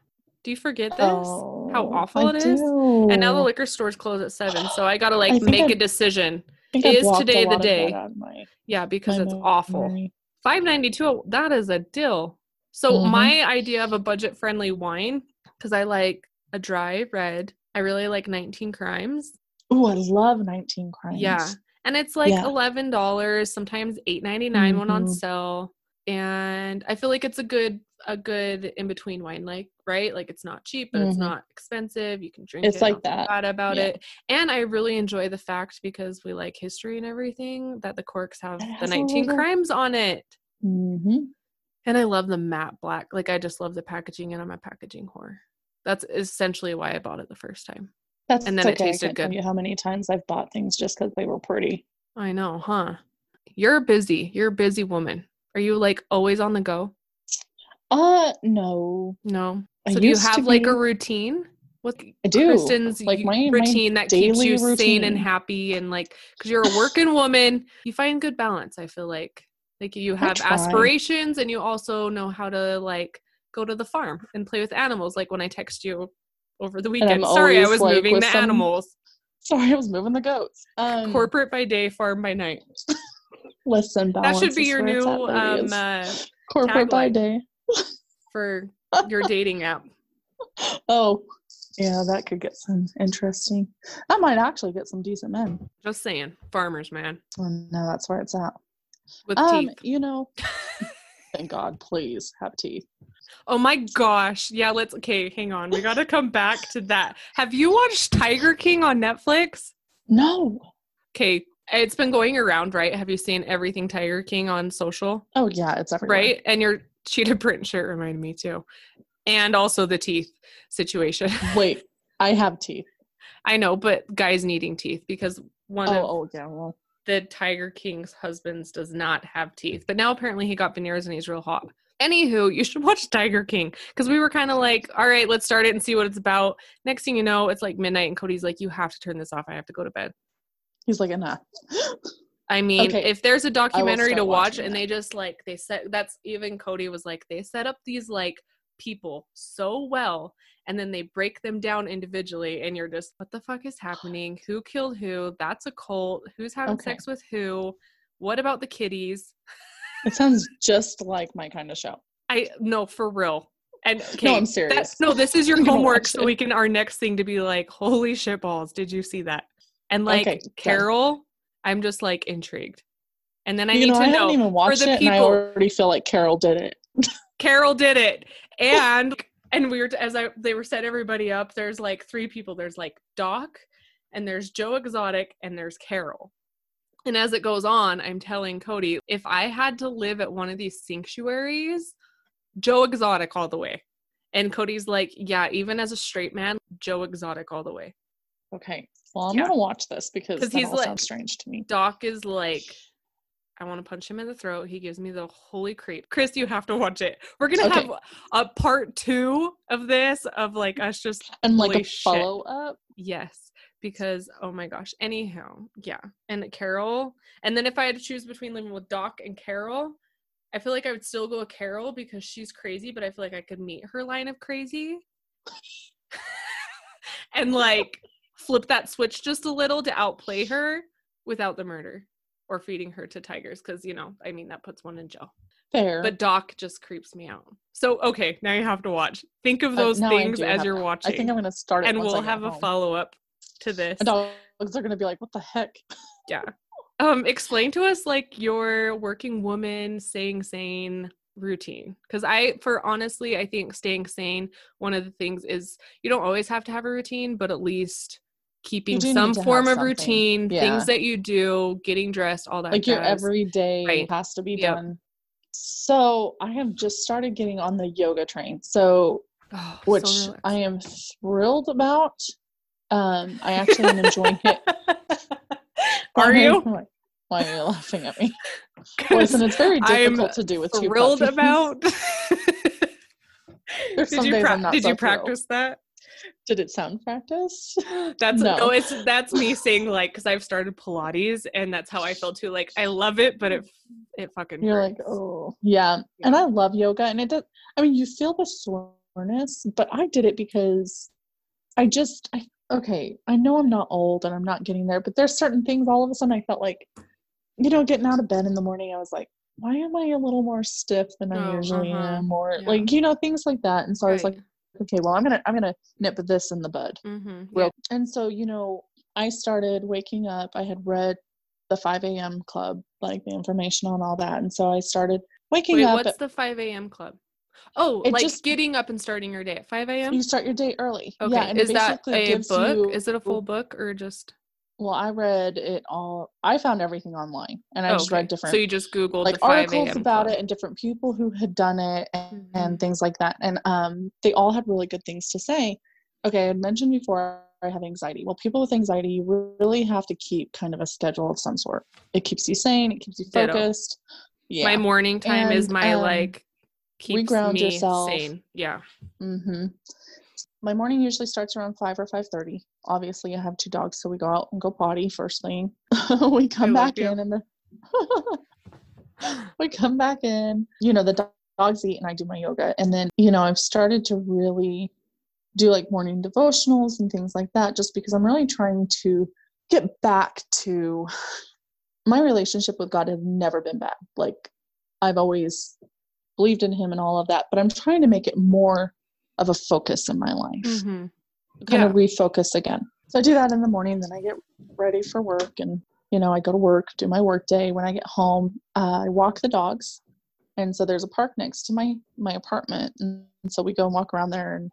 [SPEAKER 3] Do you forget this?
[SPEAKER 2] Oh,
[SPEAKER 3] awful
[SPEAKER 2] I
[SPEAKER 3] it is?
[SPEAKER 2] do.
[SPEAKER 3] And now the liquor stores close at seven, so I gotta like
[SPEAKER 2] think
[SPEAKER 3] make
[SPEAKER 2] I've-
[SPEAKER 3] a decision.
[SPEAKER 2] I I
[SPEAKER 3] is today the
[SPEAKER 2] lot of that
[SPEAKER 3] day.
[SPEAKER 2] my-
[SPEAKER 3] Yeah, because it's awful. Five ninety two. That is a deal. So
[SPEAKER 2] Mhm.
[SPEAKER 3] my idea of a budget friendly wine, because I like a dry red. I really like Nineteen Crimes.
[SPEAKER 2] Ooh, I love 19 Crimes.
[SPEAKER 3] Yeah, and it's like
[SPEAKER 2] Yeah.
[SPEAKER 3] eleven dollars, sometimes eight ninety nine when on
[SPEAKER 2] Mhm.
[SPEAKER 3] sale. And I feel like it's a good a good in between wine, like right, like it's not cheap, but it's
[SPEAKER 2] Mhm.
[SPEAKER 3] not expensive. You can drink
[SPEAKER 2] It's
[SPEAKER 3] it,
[SPEAKER 2] like
[SPEAKER 3] not
[SPEAKER 2] that.
[SPEAKER 3] Bad about
[SPEAKER 2] Yeah.
[SPEAKER 3] it, and I really enjoy the fact because we like history and everything that the corks have the nineteen
[SPEAKER 2] little-
[SPEAKER 3] crimes on it.
[SPEAKER 2] hmm
[SPEAKER 3] And I love the matte black. Like I just love the packaging and I'm a packaging whore. That's essentially why I bought it the first time.
[SPEAKER 2] That's
[SPEAKER 3] And then it tasted
[SPEAKER 2] I can't tell
[SPEAKER 3] good.
[SPEAKER 2] you how many times I've bought things just because they were pretty.
[SPEAKER 3] I know, huh? You're busy. You're a busy woman. Are you like always on the go?
[SPEAKER 2] Uh, no,
[SPEAKER 3] No.
[SPEAKER 2] I
[SPEAKER 3] So do you have like a routine? What
[SPEAKER 2] I do.
[SPEAKER 3] Kristen's
[SPEAKER 2] like my my
[SPEAKER 3] routine that keeps you sane and happy and like because you're a working woman, you find good balance. I feel like like you have aspirations and you also know how to like go to the farm and play with animals. Like when I text you over the weekend. Sorry, I was
[SPEAKER 2] like,
[SPEAKER 3] moving the
[SPEAKER 2] some-
[SPEAKER 3] animals.
[SPEAKER 2] Sorry, I was moving the goats. Um,
[SPEAKER 3] Corporate by day, farm by night.
[SPEAKER 2] listen,
[SPEAKER 3] That should be your new um uh,
[SPEAKER 2] corporate by day.
[SPEAKER 3] for your dating app.
[SPEAKER 2] Oh, yeah, that could get some interesting. That might actually get some decent men.
[SPEAKER 3] Just saying, farmers, man,
[SPEAKER 2] Oh, no, that's where it's at.
[SPEAKER 3] with
[SPEAKER 2] Um,
[SPEAKER 3] teeth.
[SPEAKER 2] you know, thank God, please have teeth.
[SPEAKER 3] Oh my gosh. Yeah, let's okay, hang on. We gotta come back to that. Have you watched Tiger King on Netflix?
[SPEAKER 2] No.
[SPEAKER 3] Okay. It's been going around, right? Have you seen everything Tiger King on social?
[SPEAKER 2] Oh yeah, it's everywhere.
[SPEAKER 3] Right? And your cheetah print shirt reminded me too. And also the teeth situation.
[SPEAKER 2] Wait, I have teeth.
[SPEAKER 3] I know, but guys needing teeth because one
[SPEAKER 2] Oh,
[SPEAKER 3] of
[SPEAKER 2] oh yeah. Well,
[SPEAKER 3] the Tiger King's husbands does not have teeth. But now apparently he got veneers and he's real hot. Anywho, you should watch Tiger King because we were kind of like, all right, let's start it and see what it's about. Next thing you know, it's like midnight and Cody's like, you have to turn this off. I have to go to bed.
[SPEAKER 2] he's like, nah.
[SPEAKER 3] I mean,
[SPEAKER 2] Okay,
[SPEAKER 3] if there's a documentary to watch and
[SPEAKER 2] that.
[SPEAKER 3] they just like, they set that's even Cody was like, they set up these like people so well and then they break them down individually and you're just, what the fuck is happening? Who killed who? That's a cult. Who's having
[SPEAKER 2] Okay.
[SPEAKER 3] sex with who? What about the kitties?
[SPEAKER 2] It sounds just like my kind of show.
[SPEAKER 3] I no for real. And okay,
[SPEAKER 2] No, I'm serious.
[SPEAKER 3] no, this is your homework, so we can our next thing to be like, holy shit balls, did you see that? And like
[SPEAKER 2] Okay, done.
[SPEAKER 3] Carole, I'm just like intrigued. And then I
[SPEAKER 2] you
[SPEAKER 3] need
[SPEAKER 2] know,
[SPEAKER 3] to
[SPEAKER 2] I
[SPEAKER 3] know
[SPEAKER 2] haven't even watched
[SPEAKER 3] the
[SPEAKER 2] it, and I
[SPEAKER 3] people-
[SPEAKER 2] already feel like Carole did it.
[SPEAKER 3] Carole did it. And and we were as I they were set everybody up. There's like three people. There's like Doc, and there's Joe Exotic, and there's Carole. And as it goes on, I'm telling Cody, if I had to live at one of these sanctuaries, Joe Exotic all the way. And Cody's like, yeah, even as a straight man, Joe Exotic all the way.
[SPEAKER 2] Okay. Well, I'm
[SPEAKER 3] Yeah.
[SPEAKER 2] gonna watch this because that
[SPEAKER 3] he's
[SPEAKER 2] all
[SPEAKER 3] like-
[SPEAKER 2] sounds strange to me.
[SPEAKER 3] Doc is like, I want to punch him in the throat. He gives me the holy creep. Chris, you have to watch it. We're gonna
[SPEAKER 2] Okay.
[SPEAKER 3] have a part two of this of like us just
[SPEAKER 2] And like a
[SPEAKER 3] shit.
[SPEAKER 2] follow up.
[SPEAKER 3] yes, because oh my gosh. Anyhow, yeah. And Carole. And then if I had to choose between living with Doc and Carole, I feel like I would still go with Carole because she's crazy, but I feel like I could meet her line of crazy. and like flip that switch just a little to outplay her without the murder or feeding her to tigers because you know i mean that puts one in jail
[SPEAKER 2] Fair.
[SPEAKER 3] but doc just creeps me out so okay now you have to watch think of
[SPEAKER 2] Uh,
[SPEAKER 3] those
[SPEAKER 2] I
[SPEAKER 3] things as you're
[SPEAKER 2] to-
[SPEAKER 3] watching
[SPEAKER 2] I think I'm gonna start it.
[SPEAKER 3] and we'll have a
[SPEAKER 2] home.
[SPEAKER 3] follow-up to this
[SPEAKER 2] And dogs are gonna be like, "What the heck?"
[SPEAKER 3] yeah um explain to us like your working woman staying sane routine because i for honestly i think staying sane one of the things is you don't always have to have a routine but at least keeping some form of routine
[SPEAKER 2] Yeah.
[SPEAKER 3] things that you do getting dressed all that
[SPEAKER 2] like your everyday
[SPEAKER 3] Right.
[SPEAKER 2] has to be
[SPEAKER 3] Yep.
[SPEAKER 2] done. So I have just started getting on the yoga train. So
[SPEAKER 3] Oh, so
[SPEAKER 2] which I am thrilled about. Um, I actually am enjoying it.
[SPEAKER 3] Are you?
[SPEAKER 2] Why why are you laughing at me? Listen, it's very
[SPEAKER 3] I'm
[SPEAKER 2] difficult to do with two
[SPEAKER 3] thrilled
[SPEAKER 2] puppies.
[SPEAKER 3] about.
[SPEAKER 2] There's
[SPEAKER 3] did you pra-
[SPEAKER 2] I'm
[SPEAKER 3] did
[SPEAKER 2] so
[SPEAKER 3] you practice that?
[SPEAKER 2] Did it sound practice?
[SPEAKER 3] That's no,
[SPEAKER 2] No.
[SPEAKER 3] it's that's me saying like because I've started Pilates and that's how I feel too. Like I love it, but it it fucking
[SPEAKER 2] You're
[SPEAKER 3] hurts.
[SPEAKER 2] like, oh, yeah. And I love yoga, and it does. I mean, you feel the soreness, but I did it because I just, I okay. I know I'm not old and I'm not getting there, but there's certain things. All of a sudden, I felt like, you know, getting out of bed in the morning, I was like, why am I a little more stiff than I
[SPEAKER 3] Oh,
[SPEAKER 2] usually
[SPEAKER 3] uh-huh.
[SPEAKER 2] am, or
[SPEAKER 3] Yeah.
[SPEAKER 2] like, you know, things like that. And so I was like, okay, well, I'm gonna, I'm gonna nip this in the bud.
[SPEAKER 3] mm-hmm.
[SPEAKER 2] real and so you know i started waking up i had read the 5 a.m club like the information on all that and so i started waking
[SPEAKER 3] Wait,
[SPEAKER 2] up
[SPEAKER 3] what's
[SPEAKER 2] at-
[SPEAKER 3] the 5 a.m. club? Oh,
[SPEAKER 2] It
[SPEAKER 3] like
[SPEAKER 2] just-
[SPEAKER 3] getting up and starting your day at 5 a.m.
[SPEAKER 2] you start your day early
[SPEAKER 3] Okay,
[SPEAKER 2] yeah and
[SPEAKER 3] is that a book?
[SPEAKER 2] you-
[SPEAKER 3] Is it a full book or just?
[SPEAKER 2] well i read it all i found everything online and i
[SPEAKER 3] Oh,
[SPEAKER 2] just
[SPEAKER 3] okay.
[SPEAKER 2] read different
[SPEAKER 3] So you just googled
[SPEAKER 2] like
[SPEAKER 3] the 5
[SPEAKER 2] articles about it and different people who had done it and,
[SPEAKER 3] Mhm.
[SPEAKER 2] and things like that and um they all had really good things to say okay i had mentioned before i have anxiety well people with anxiety you really have to keep kind of a schedule of some sort it keeps you sane it keeps you focused yeah
[SPEAKER 3] My morning time is my
[SPEAKER 2] um,
[SPEAKER 3] like keeps
[SPEAKER 2] reground
[SPEAKER 3] me
[SPEAKER 2] yourself.
[SPEAKER 3] sane. Yeah.
[SPEAKER 2] hmm My morning usually starts around five or five thirty. Obviously, I have two dogs, so we go out and go potty first thing. we come
[SPEAKER 3] love
[SPEAKER 2] back in, and then we come back in. You know, the dogs eat, and I do my yoga, and then you know, I've started to really do like morning devotionals and things like that, just because I'm really trying to get back to my relationship with God. has never been bad. Like I've always believed in Him and all of that, but I'm trying to make it more of a focus in my life
[SPEAKER 3] Mm-hmm.
[SPEAKER 2] kind
[SPEAKER 3] Yeah.
[SPEAKER 2] of refocus again. So I do that in the morning, then I get ready for work and you know, I go to work, do my work day. When I get home, uh, I walk the dogs. And so there's a park next to my my apartment. And so we go and walk around there and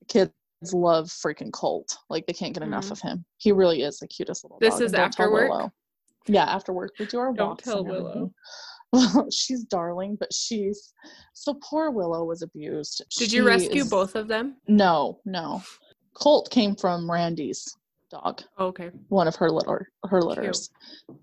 [SPEAKER 2] the kids love freaking Colt. Like they can't get enough
[SPEAKER 3] Mhm.
[SPEAKER 2] of him. He really is the cutest little
[SPEAKER 3] This
[SPEAKER 2] dog.
[SPEAKER 3] is after work?
[SPEAKER 2] Yeah, after work. We do our
[SPEAKER 3] Don't
[SPEAKER 2] walks.
[SPEAKER 3] tell Willow.
[SPEAKER 2] Well, she's darling, but she's so poor Willow was abused.
[SPEAKER 3] Did you rescue
[SPEAKER 2] is-
[SPEAKER 3] both of them?
[SPEAKER 2] no, no. Colt came from Randy's dog,
[SPEAKER 3] Oh, okay.
[SPEAKER 2] one of her litter, her litters.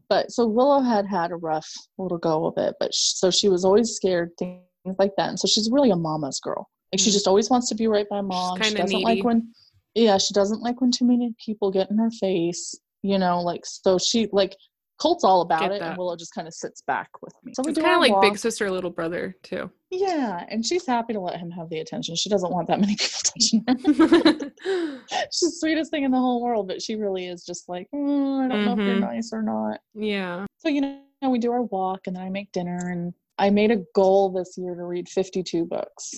[SPEAKER 2] But so Willow had had a rough little go of it, but sh- so she was always scared, things like that. And so she's really a mama's girl. Like she
[SPEAKER 3] Mm.
[SPEAKER 2] just always wants to be right by mom. She doesn't
[SPEAKER 3] needy.
[SPEAKER 2] like when, yeah, she doesn't like when too many people get in her face. You know, like so she like Colt's all about it, and Willow just kind of sits back with me. So we
[SPEAKER 3] It's kind of like
[SPEAKER 2] walk.
[SPEAKER 3] big sister, little brother too.
[SPEAKER 2] Yeah, and she's happy to let him have the attention. She doesn't want that many people touching her. she's the sweetest thing in the whole world, but she really is just like, "Mm, I don't know if you're
[SPEAKER 3] Mhm.
[SPEAKER 2] nice or not.
[SPEAKER 3] yeah.
[SPEAKER 2] So, you know, we do our walk and then I make dinner. And I made a goal this year to read 52 books.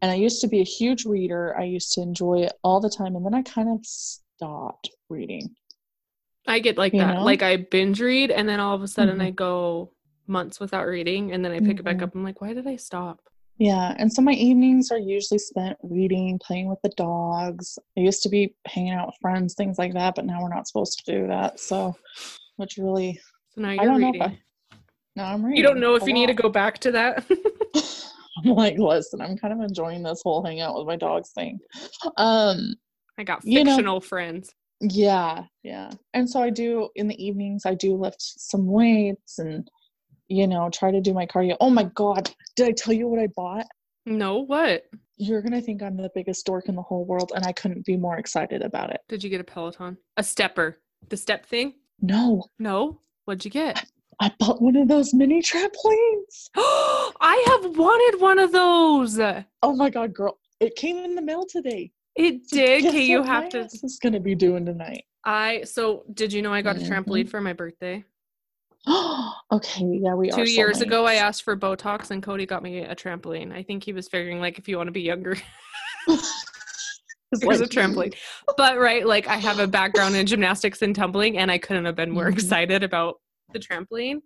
[SPEAKER 2] And I used to be a huge reader. I used to enjoy it all the time. And then I kind of stopped reading.
[SPEAKER 3] I get like
[SPEAKER 2] You
[SPEAKER 3] that.
[SPEAKER 2] know?
[SPEAKER 3] Like I binge read and then all of a sudden
[SPEAKER 2] Mhm.
[SPEAKER 3] I go months without reading and then I pick it back
[SPEAKER 2] Mhm.
[SPEAKER 3] up. I'm like, why did I stop?
[SPEAKER 2] Yeah. And so my evenings are usually spent reading, playing with the dogs. I used to be hanging out with friends, things like that. But now we're not supposed to do that. So, which really,
[SPEAKER 3] So now you're reading.
[SPEAKER 2] I. No, I'm reading.
[SPEAKER 3] you don't know if you need to go back to that.
[SPEAKER 2] I'm like, listen, I'm kind of enjoying this whole hangout with my dogs thing. Um,
[SPEAKER 3] I got
[SPEAKER 2] You know-
[SPEAKER 3] fictional friends.
[SPEAKER 2] Yeah, yeah. And so I do in the evenings, I do lift some weights and, you know, try to do my cardio. Oh my God, did I tell you what I bought?
[SPEAKER 3] No, what?
[SPEAKER 2] You're going to think I'm the biggest dork in the whole world, and I couldn't be more excited about it.
[SPEAKER 3] Did you get a Peloton? A stepper. The step thing?
[SPEAKER 2] No,
[SPEAKER 3] No. What'd you get?
[SPEAKER 2] I bought one of those mini trampolines.
[SPEAKER 3] I have wanted one of those.
[SPEAKER 2] Oh my God, girl. It came in the mail today.
[SPEAKER 3] It did.
[SPEAKER 2] guess
[SPEAKER 3] Okay, you have to.
[SPEAKER 2] ass is going to be doing tonight.
[SPEAKER 3] I so did you know I got a
[SPEAKER 2] Mhm.
[SPEAKER 3] trampoline for my birthday?
[SPEAKER 2] Oh, okay, yeah, we are.
[SPEAKER 3] Two years ago, I asked for Botox, and Cody got me a trampoline. I think he was figuring like if you want to be younger,
[SPEAKER 2] It's
[SPEAKER 3] here's a trampoline. But right, like I have a background in gymnastics and tumbling, and I couldn't have been more
[SPEAKER 2] Mhm.
[SPEAKER 3] excited about the trampoline.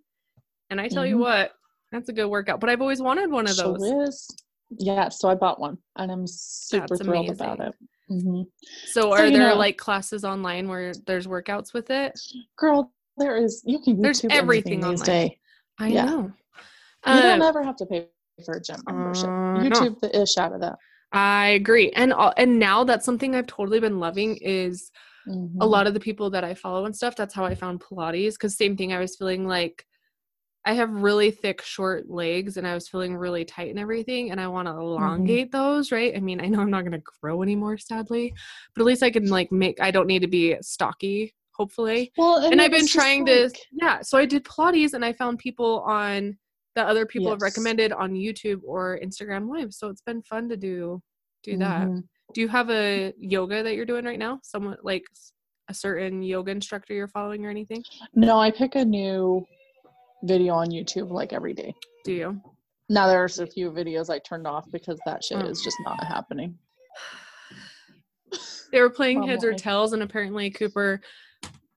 [SPEAKER 3] And I tell you
[SPEAKER 2] Mhm.
[SPEAKER 3] what, that's a good workout. But I've always wanted one of
[SPEAKER 2] Sure
[SPEAKER 3] those.
[SPEAKER 2] is. Yeah, so I bought one, and I'm super
[SPEAKER 3] That's
[SPEAKER 2] thrilled about
[SPEAKER 3] amazing.
[SPEAKER 2] it. Hmm
[SPEAKER 3] So are
[SPEAKER 2] you
[SPEAKER 3] there
[SPEAKER 2] know-
[SPEAKER 3] like classes online where there's workouts with it?
[SPEAKER 2] Girl, there is. You can
[SPEAKER 3] There's
[SPEAKER 2] YouTube
[SPEAKER 3] everything
[SPEAKER 2] everything these
[SPEAKER 3] online.
[SPEAKER 2] days.
[SPEAKER 3] I
[SPEAKER 2] Yeah.
[SPEAKER 3] know.
[SPEAKER 2] You don't
[SPEAKER 3] Um,
[SPEAKER 2] ever have to pay for a gym membership.
[SPEAKER 3] uh, no.
[SPEAKER 2] YouTube the ish out of that.
[SPEAKER 3] I agree. And uh, and now that's something I've totally been loving is a
[SPEAKER 2] Mhm.
[SPEAKER 3] lot of the people that I follow and stuff. That's how I found Pilates. Cause same thing, I was feeling like I have really thick, short legs and I was feeling really tight and everything. And I want to elongate those, right? I mean, I know I'm not going to grow anymore, sadly, but at least I can like make, I don't need to be stocky, hopefully.
[SPEAKER 2] Well,
[SPEAKER 3] And,
[SPEAKER 2] it
[SPEAKER 3] I've been trying to, yeah. So I did Pilates and I found people on that other people have recommended on YouTube or Instagram Live. So it's been fun to do do that.
[SPEAKER 2] Mhm.
[SPEAKER 3] Do you have a yoga that you're doing right now? Someone like a certain yoga instructor you're following or anything?
[SPEAKER 2] No, I pick a new video on YouTube like every day.
[SPEAKER 3] Do you?
[SPEAKER 2] Now there's a few videos I turned off because that shit
[SPEAKER 3] Oh.
[SPEAKER 2] is just not happening.
[SPEAKER 3] They were playing
[SPEAKER 2] Well,
[SPEAKER 3] heads or tails, and apparently Cooper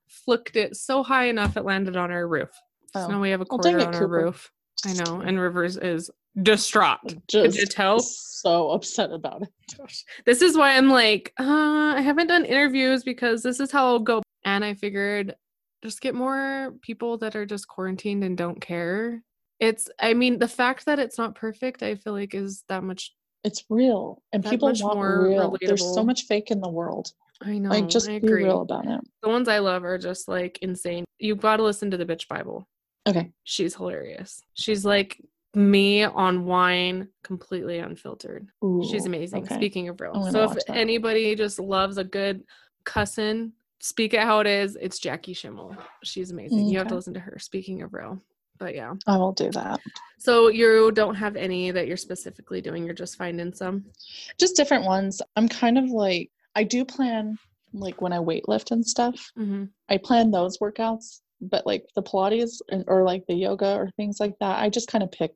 [SPEAKER 3] flicked it so high enough it landed on our roof. So
[SPEAKER 2] Oh.
[SPEAKER 3] now we have a
[SPEAKER 2] Well,
[SPEAKER 3] quarter
[SPEAKER 2] dang it,
[SPEAKER 3] on our
[SPEAKER 2] Cooper.
[SPEAKER 3] roof. I know, and Rivers is distraught. Could
[SPEAKER 2] Just
[SPEAKER 3] you tell?
[SPEAKER 2] so upset about it.
[SPEAKER 3] This is why I'm like, uh, I haven't done interviews because this is how I'll go. And I figured just get more people that are just quarantined and don't care. It's, I mean, the fact that it's not perfect, I feel like is that much.
[SPEAKER 2] It's real, and people want
[SPEAKER 3] more
[SPEAKER 2] real. There's so much fake in the world.
[SPEAKER 3] I know.
[SPEAKER 2] like, just
[SPEAKER 3] I
[SPEAKER 2] be
[SPEAKER 3] agree.
[SPEAKER 2] real about it.
[SPEAKER 3] The ones I love are just like insane. You've got to listen to the bitch Bible.
[SPEAKER 2] Okay.
[SPEAKER 3] She's hilarious. She's like me on wine, completely unfiltered. She's amazing.
[SPEAKER 2] okay.
[SPEAKER 3] Speaking of real. So if
[SPEAKER 2] that.
[SPEAKER 3] anybody just loves a good cussing, speak it how it is, it's Jackie Schimmel. She's amazing. You have to listen to her. Speaking of real. But yeah.
[SPEAKER 2] I will do that.
[SPEAKER 3] So you don't have any that you're specifically doing, you're just finding some.
[SPEAKER 2] Just different ones. I'm kind of like I do plan like when I weightlift and stuff.
[SPEAKER 3] hmm
[SPEAKER 2] I plan those workouts, but like the Pilates and, or like the yoga or things like that, I just kind of pick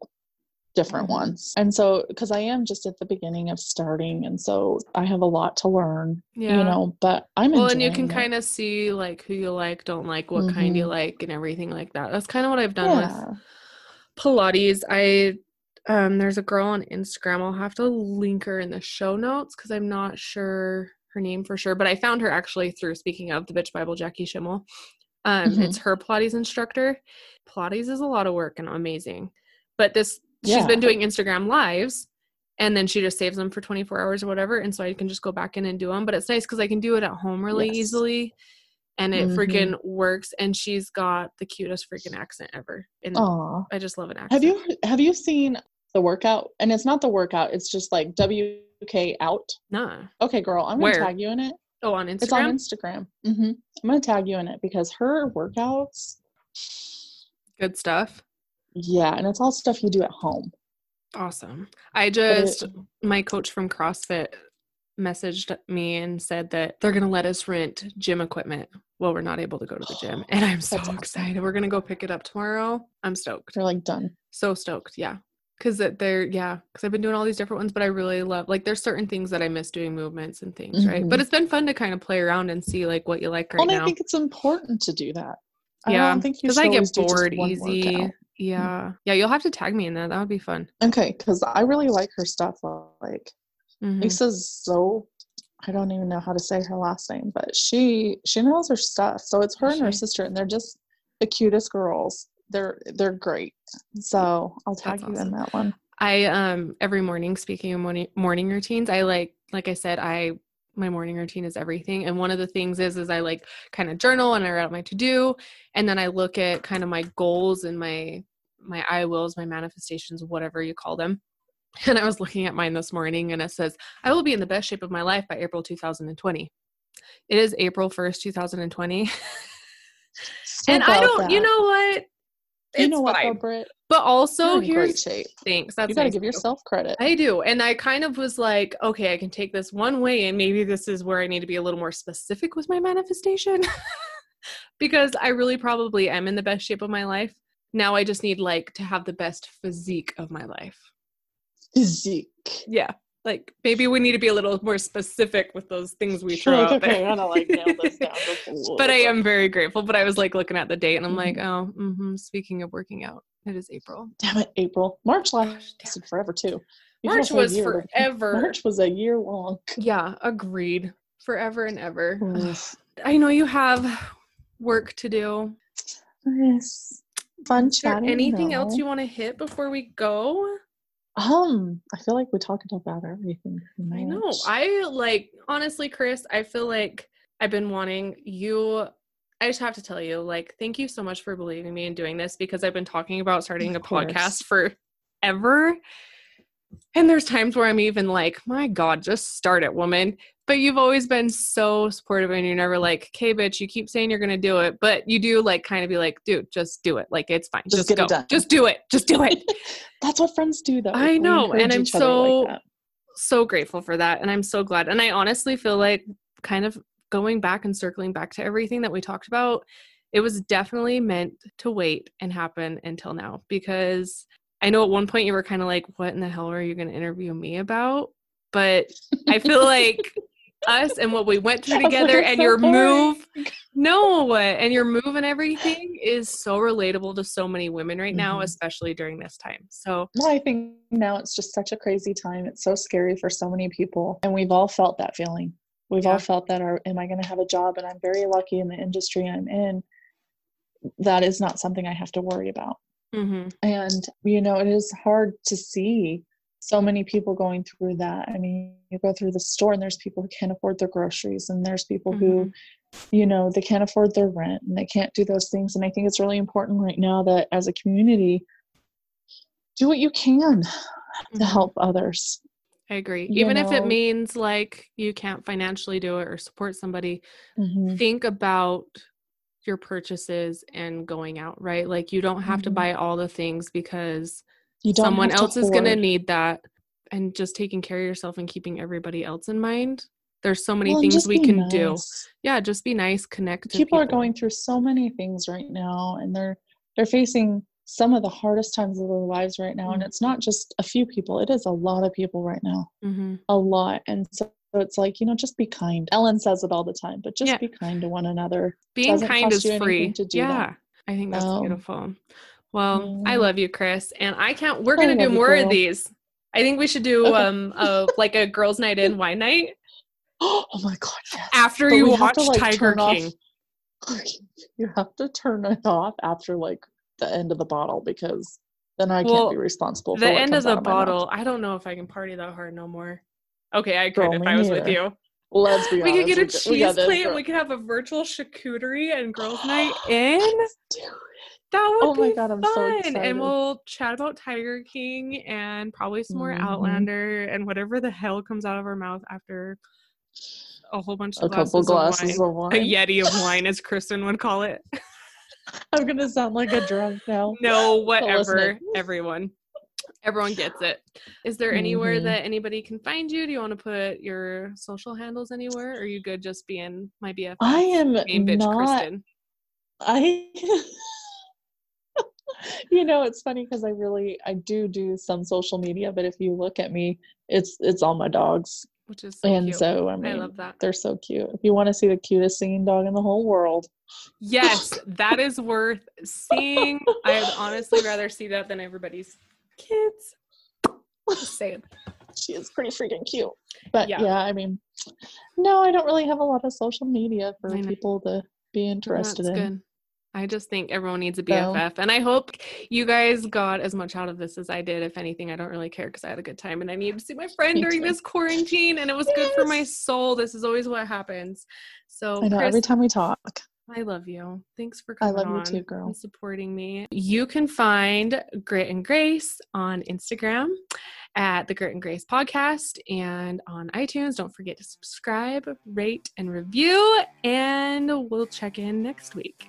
[SPEAKER 2] different
[SPEAKER 3] Mhm.
[SPEAKER 2] ones. And so because I am just at the beginning of starting and so I have a lot to learn,
[SPEAKER 3] Yeah.
[SPEAKER 2] you know, but I'm
[SPEAKER 3] well, and you can kind of see like who you like, don't like, what kind you
[SPEAKER 2] Mhm.
[SPEAKER 3] like, and everything like that. That's kind of what I've done with. Pilates. I um there's a girl on Instagram. I'll have to link her in the show notes because I'm not sure her name for sure. But I found her actually through speaking of the bitch Bible Jackie Schimmel. Um,
[SPEAKER 2] Mhm.
[SPEAKER 3] it's her Pilates instructor. Pilates is a lot of work and amazing. But this she's been doing Instagram lives and then she just saves them for 24 hours or whatever. And so I can just go back in and do them. But it's nice because I can do it at home really
[SPEAKER 2] Yes.
[SPEAKER 3] easily. And it
[SPEAKER 2] Mhm.
[SPEAKER 3] freaking works. And she's got the cutest freaking accent ever. And
[SPEAKER 2] Aw.
[SPEAKER 3] I just love an accent.
[SPEAKER 2] Have you have you seen the workout? And it's not the workout, it's just like WK out.
[SPEAKER 3] Nah.
[SPEAKER 2] Okay, girl, I'm
[SPEAKER 3] Where?
[SPEAKER 2] gonna tag you in it.
[SPEAKER 3] Oh, on Instagram.
[SPEAKER 2] It's on Instagram. Mm-hmm. I'm gonna tag you in it because her workouts,
[SPEAKER 3] Good stuff.
[SPEAKER 2] Yeah, and it's all stuff you do at home.
[SPEAKER 3] Awesome. I just
[SPEAKER 2] it-
[SPEAKER 3] my coach from CrossFit messaged me and said that they're gonna let us rent gym equipment while we're not able to go to the gym. And I'm so
[SPEAKER 2] awesome.
[SPEAKER 3] excited. We're gonna go pick it up tomorrow. I'm stoked.
[SPEAKER 2] They're like done.
[SPEAKER 3] So stoked. Yeah. Cause that they're yeah, because I've been doing all these different ones, but I really love like there's certain things that I miss doing movements and things, right? But
[SPEAKER 2] Mhm.
[SPEAKER 3] it's been fun to kind of play around and see like what you like right
[SPEAKER 2] well, and
[SPEAKER 3] now.
[SPEAKER 2] I think it's important to do that. I
[SPEAKER 3] yeah,
[SPEAKER 2] don't think you
[SPEAKER 3] because I get
[SPEAKER 2] always do just
[SPEAKER 3] bored easy.
[SPEAKER 2] workout.
[SPEAKER 3] Yeah, yeah. You'll have to tag me in that. That would be fun.
[SPEAKER 2] Okay, because I really like her stuff. Like
[SPEAKER 3] Mhm.
[SPEAKER 2] Lisa's so I don't even know how to say her last name, but she she knows her stuff. So it's her and her sister, and they're just the cutest girls. They're they're great. So I'll tag
[SPEAKER 3] That's
[SPEAKER 2] you
[SPEAKER 3] awesome.
[SPEAKER 2] in that one.
[SPEAKER 3] I um every morning speaking of morning morning routines, I like like I said, I my morning routine is everything. And one of the things is is I like kind of journal and I write out my to do and then I look at kind of my goals and my my I wills, my manifestations, whatever you call them. And I was looking at mine this morning and it says, I will be in the best shape of my life by April 2020. It is April 1st, 2020.
[SPEAKER 2] Still
[SPEAKER 3] and I don't,
[SPEAKER 2] that.
[SPEAKER 3] you know what?
[SPEAKER 2] you know what,
[SPEAKER 3] fine. But also,
[SPEAKER 2] You're in great
[SPEAKER 3] here's
[SPEAKER 2] shape.
[SPEAKER 3] thanks. That's
[SPEAKER 2] you got to
[SPEAKER 3] nice
[SPEAKER 2] give yourself credit.
[SPEAKER 3] I do. And I kind of was like, okay, I can take this one way, and maybe this is where I need to be a little more specific with my manifestation. because I really probably am in the best shape of my life. Now I just need like to have the best physique of my life.
[SPEAKER 2] Physique.
[SPEAKER 3] Yeah. Like maybe we need to be a little more specific with those things we throw
[SPEAKER 2] like,
[SPEAKER 3] out
[SPEAKER 2] okay,
[SPEAKER 3] there.
[SPEAKER 2] I'm like nail this down. just a little
[SPEAKER 3] but I am very grateful. But I was like looking at the date and I'm like,
[SPEAKER 2] Mhm.
[SPEAKER 3] oh, hmm speaking of working out, it is April.
[SPEAKER 2] Damn it, April. March lasted forever too. You
[SPEAKER 3] March was
[SPEAKER 2] year,
[SPEAKER 3] forever.
[SPEAKER 2] March was a year long.
[SPEAKER 3] Yeah, agreed. Forever and ever. I know you have work to do.
[SPEAKER 2] Yes. Fun chatting.
[SPEAKER 3] anything else you want to hit before we go?
[SPEAKER 2] Um, I feel like we talked about everything.
[SPEAKER 3] I know. I like honestly, Chris, I feel like I've been wanting you I just have to tell you, like, thank you so much for believing me and doing this because I've been talking about starting
[SPEAKER 2] Of
[SPEAKER 3] a podcast
[SPEAKER 2] course.
[SPEAKER 3] forever. And there's times where I'm even like, my God, just start it, woman. But you've always been so supportive and you're never like, okay, bitch, you keep saying you're going to do it. But you do like kind of be like, dude, just do it. Like, it's fine.
[SPEAKER 2] Just
[SPEAKER 3] Just,
[SPEAKER 2] get it
[SPEAKER 3] go.
[SPEAKER 2] done.
[SPEAKER 3] Just do it. Just do it.
[SPEAKER 2] That's what friends do, though.
[SPEAKER 3] I know, and I'm so-
[SPEAKER 2] like
[SPEAKER 3] so grateful for that. And I'm so glad. And I honestly feel like kind of going back and circling back to everything that we talked about, it was definitely meant to wait and happen until now because I know at one point you were kind of like, what in the hell are you going to interview me about? But I feel like us and what we went through together and
[SPEAKER 2] so
[SPEAKER 3] your
[SPEAKER 2] boring."
[SPEAKER 3] move no and your move and everything is so relatable to so many women right now
[SPEAKER 2] Mhm.
[SPEAKER 3] especially during this time so
[SPEAKER 2] Well, I think now it's just such a crazy time. It's so scary for so many people. And we've all felt that feeling. We've
[SPEAKER 3] Yeah.
[SPEAKER 2] all felt that, are, am I going to have a job? And I'm very lucky in the industry I'm in. That is not something I have to worry about.
[SPEAKER 3] Mhm.
[SPEAKER 2] And, you know, it is hard to see so many people going through that. I mean, you go through the store and there's people who can't afford their groceries, and there's people who,
[SPEAKER 3] Mm-hmm.
[SPEAKER 2] you know, they can't afford their rent and they can't do those things. And I think it's really important right now that as a community, do what you can to
[SPEAKER 3] Mhm.
[SPEAKER 2] help others.
[SPEAKER 3] I agree.
[SPEAKER 2] you
[SPEAKER 3] Even if it means like you can't financially do it or support somebody,
[SPEAKER 2] Mhm.
[SPEAKER 3] think about your purchases and going out, right? Like you don't have to
[SPEAKER 2] Mhm.
[SPEAKER 3] buy all the things because
[SPEAKER 2] You don't
[SPEAKER 3] someone
[SPEAKER 2] to
[SPEAKER 3] else is going to need that and just taking care of yourself and keeping everybody else in mind. There's so many
[SPEAKER 2] Well,
[SPEAKER 3] things we can do. Yeah, just be nice, connect to
[SPEAKER 2] People are going through so many things right now, and they're they're facing some of the hardest times of their lives right now. And
[SPEAKER 3] Mhm.
[SPEAKER 2] it's not just a few people; it is a lot of people right now.
[SPEAKER 3] hmm
[SPEAKER 2] a lot. And so it's like, you know, just be kind. Ellen says it all the time, but just
[SPEAKER 3] Yeah.
[SPEAKER 2] be kind to one another.
[SPEAKER 3] Being
[SPEAKER 2] Doesn't
[SPEAKER 3] kind is free.
[SPEAKER 2] to do
[SPEAKER 3] yeah.
[SPEAKER 2] that.
[SPEAKER 3] I think that's
[SPEAKER 2] Um,
[SPEAKER 3] beautiful. Well, I love you, Chris, and I can't. We're gonna do
[SPEAKER 2] you,
[SPEAKER 3] more of these. I think we should do
[SPEAKER 2] Okay.
[SPEAKER 3] um a like a girls' night in wine night
[SPEAKER 2] Oh my god, yes.
[SPEAKER 3] after
[SPEAKER 2] But
[SPEAKER 3] you watch
[SPEAKER 2] to, like,
[SPEAKER 3] Tiger
[SPEAKER 2] turn off-
[SPEAKER 3] King.
[SPEAKER 2] you have to turn it off after like the end of the bottle because then I
[SPEAKER 3] Well,
[SPEAKER 2] can't be responsible for
[SPEAKER 3] The end of the
[SPEAKER 2] out of my mouth.
[SPEAKER 3] bottle. I don't know if I can party that hard no more. Okay, I could
[SPEAKER 2] Girl,
[SPEAKER 3] if I was with you.
[SPEAKER 2] Let's be
[SPEAKER 3] We
[SPEAKER 2] honest.
[SPEAKER 3] could get a
[SPEAKER 2] we got- we got
[SPEAKER 3] cheese
[SPEAKER 2] this,
[SPEAKER 3] plate and we could have a virtual charcuterie and girls' night in.
[SPEAKER 2] Dude,
[SPEAKER 3] That would
[SPEAKER 2] Oh my
[SPEAKER 3] be
[SPEAKER 2] God, I'm so
[SPEAKER 3] fun.
[SPEAKER 2] excited.
[SPEAKER 3] And we'll chat about Tiger King and probably some more
[SPEAKER 2] Mhm.
[SPEAKER 3] Outlander and whatever the hell comes out of our mouth after a whole bunch of
[SPEAKER 2] a
[SPEAKER 3] of
[SPEAKER 2] couple
[SPEAKER 3] glasses,
[SPEAKER 2] glasses
[SPEAKER 3] of
[SPEAKER 2] of
[SPEAKER 3] wine.
[SPEAKER 2] wine.
[SPEAKER 3] A yeti of wine, as Kristen would call it.
[SPEAKER 2] I'm gonna sound like a drunk now.
[SPEAKER 3] No, whatever. Everyone. Everyone gets it. Is there anywhere
[SPEAKER 2] Mhm.
[SPEAKER 3] that anybody can find you? Do you want to put your social handles anywhere? Or are you good just being my BF?
[SPEAKER 2] I am
[SPEAKER 3] Main bitch
[SPEAKER 2] not
[SPEAKER 3] Kristen.
[SPEAKER 2] I you know it's funny because I really I do do some social media but if you look at me it's it's all my dogs
[SPEAKER 3] Which is so
[SPEAKER 2] and
[SPEAKER 3] cute.
[SPEAKER 2] so I mean, I
[SPEAKER 3] love that.
[SPEAKER 2] they're so cute if you want to see the cutest singing dog in the whole world
[SPEAKER 3] Yes, that is worth seeing. I'd honestly rather see that than everybody's kids. Saying.
[SPEAKER 2] she is pretty freaking cute but
[SPEAKER 3] Yeah.
[SPEAKER 2] yeah. I mean no I don't really have a lot of social media for people to be interested
[SPEAKER 3] That's
[SPEAKER 2] in
[SPEAKER 3] good. I just think everyone needs a BFF. So. And I hope you guys got as much out of this as I did. If anything, I don't really care because I had a good time and I needed to see my friend during too. this quarantine and it was yes. good for my soul. This is always what happens. So
[SPEAKER 2] I know Chris, every time we talk.
[SPEAKER 3] I love you. Thanks for coming
[SPEAKER 2] I love
[SPEAKER 3] on
[SPEAKER 2] you too, girl.
[SPEAKER 3] And supporting me. You can find Grit and Grace on Instagram at the Grit and Grace podcast and on iTunes. Don't forget to subscribe, rate, and review. And we'll check in next week.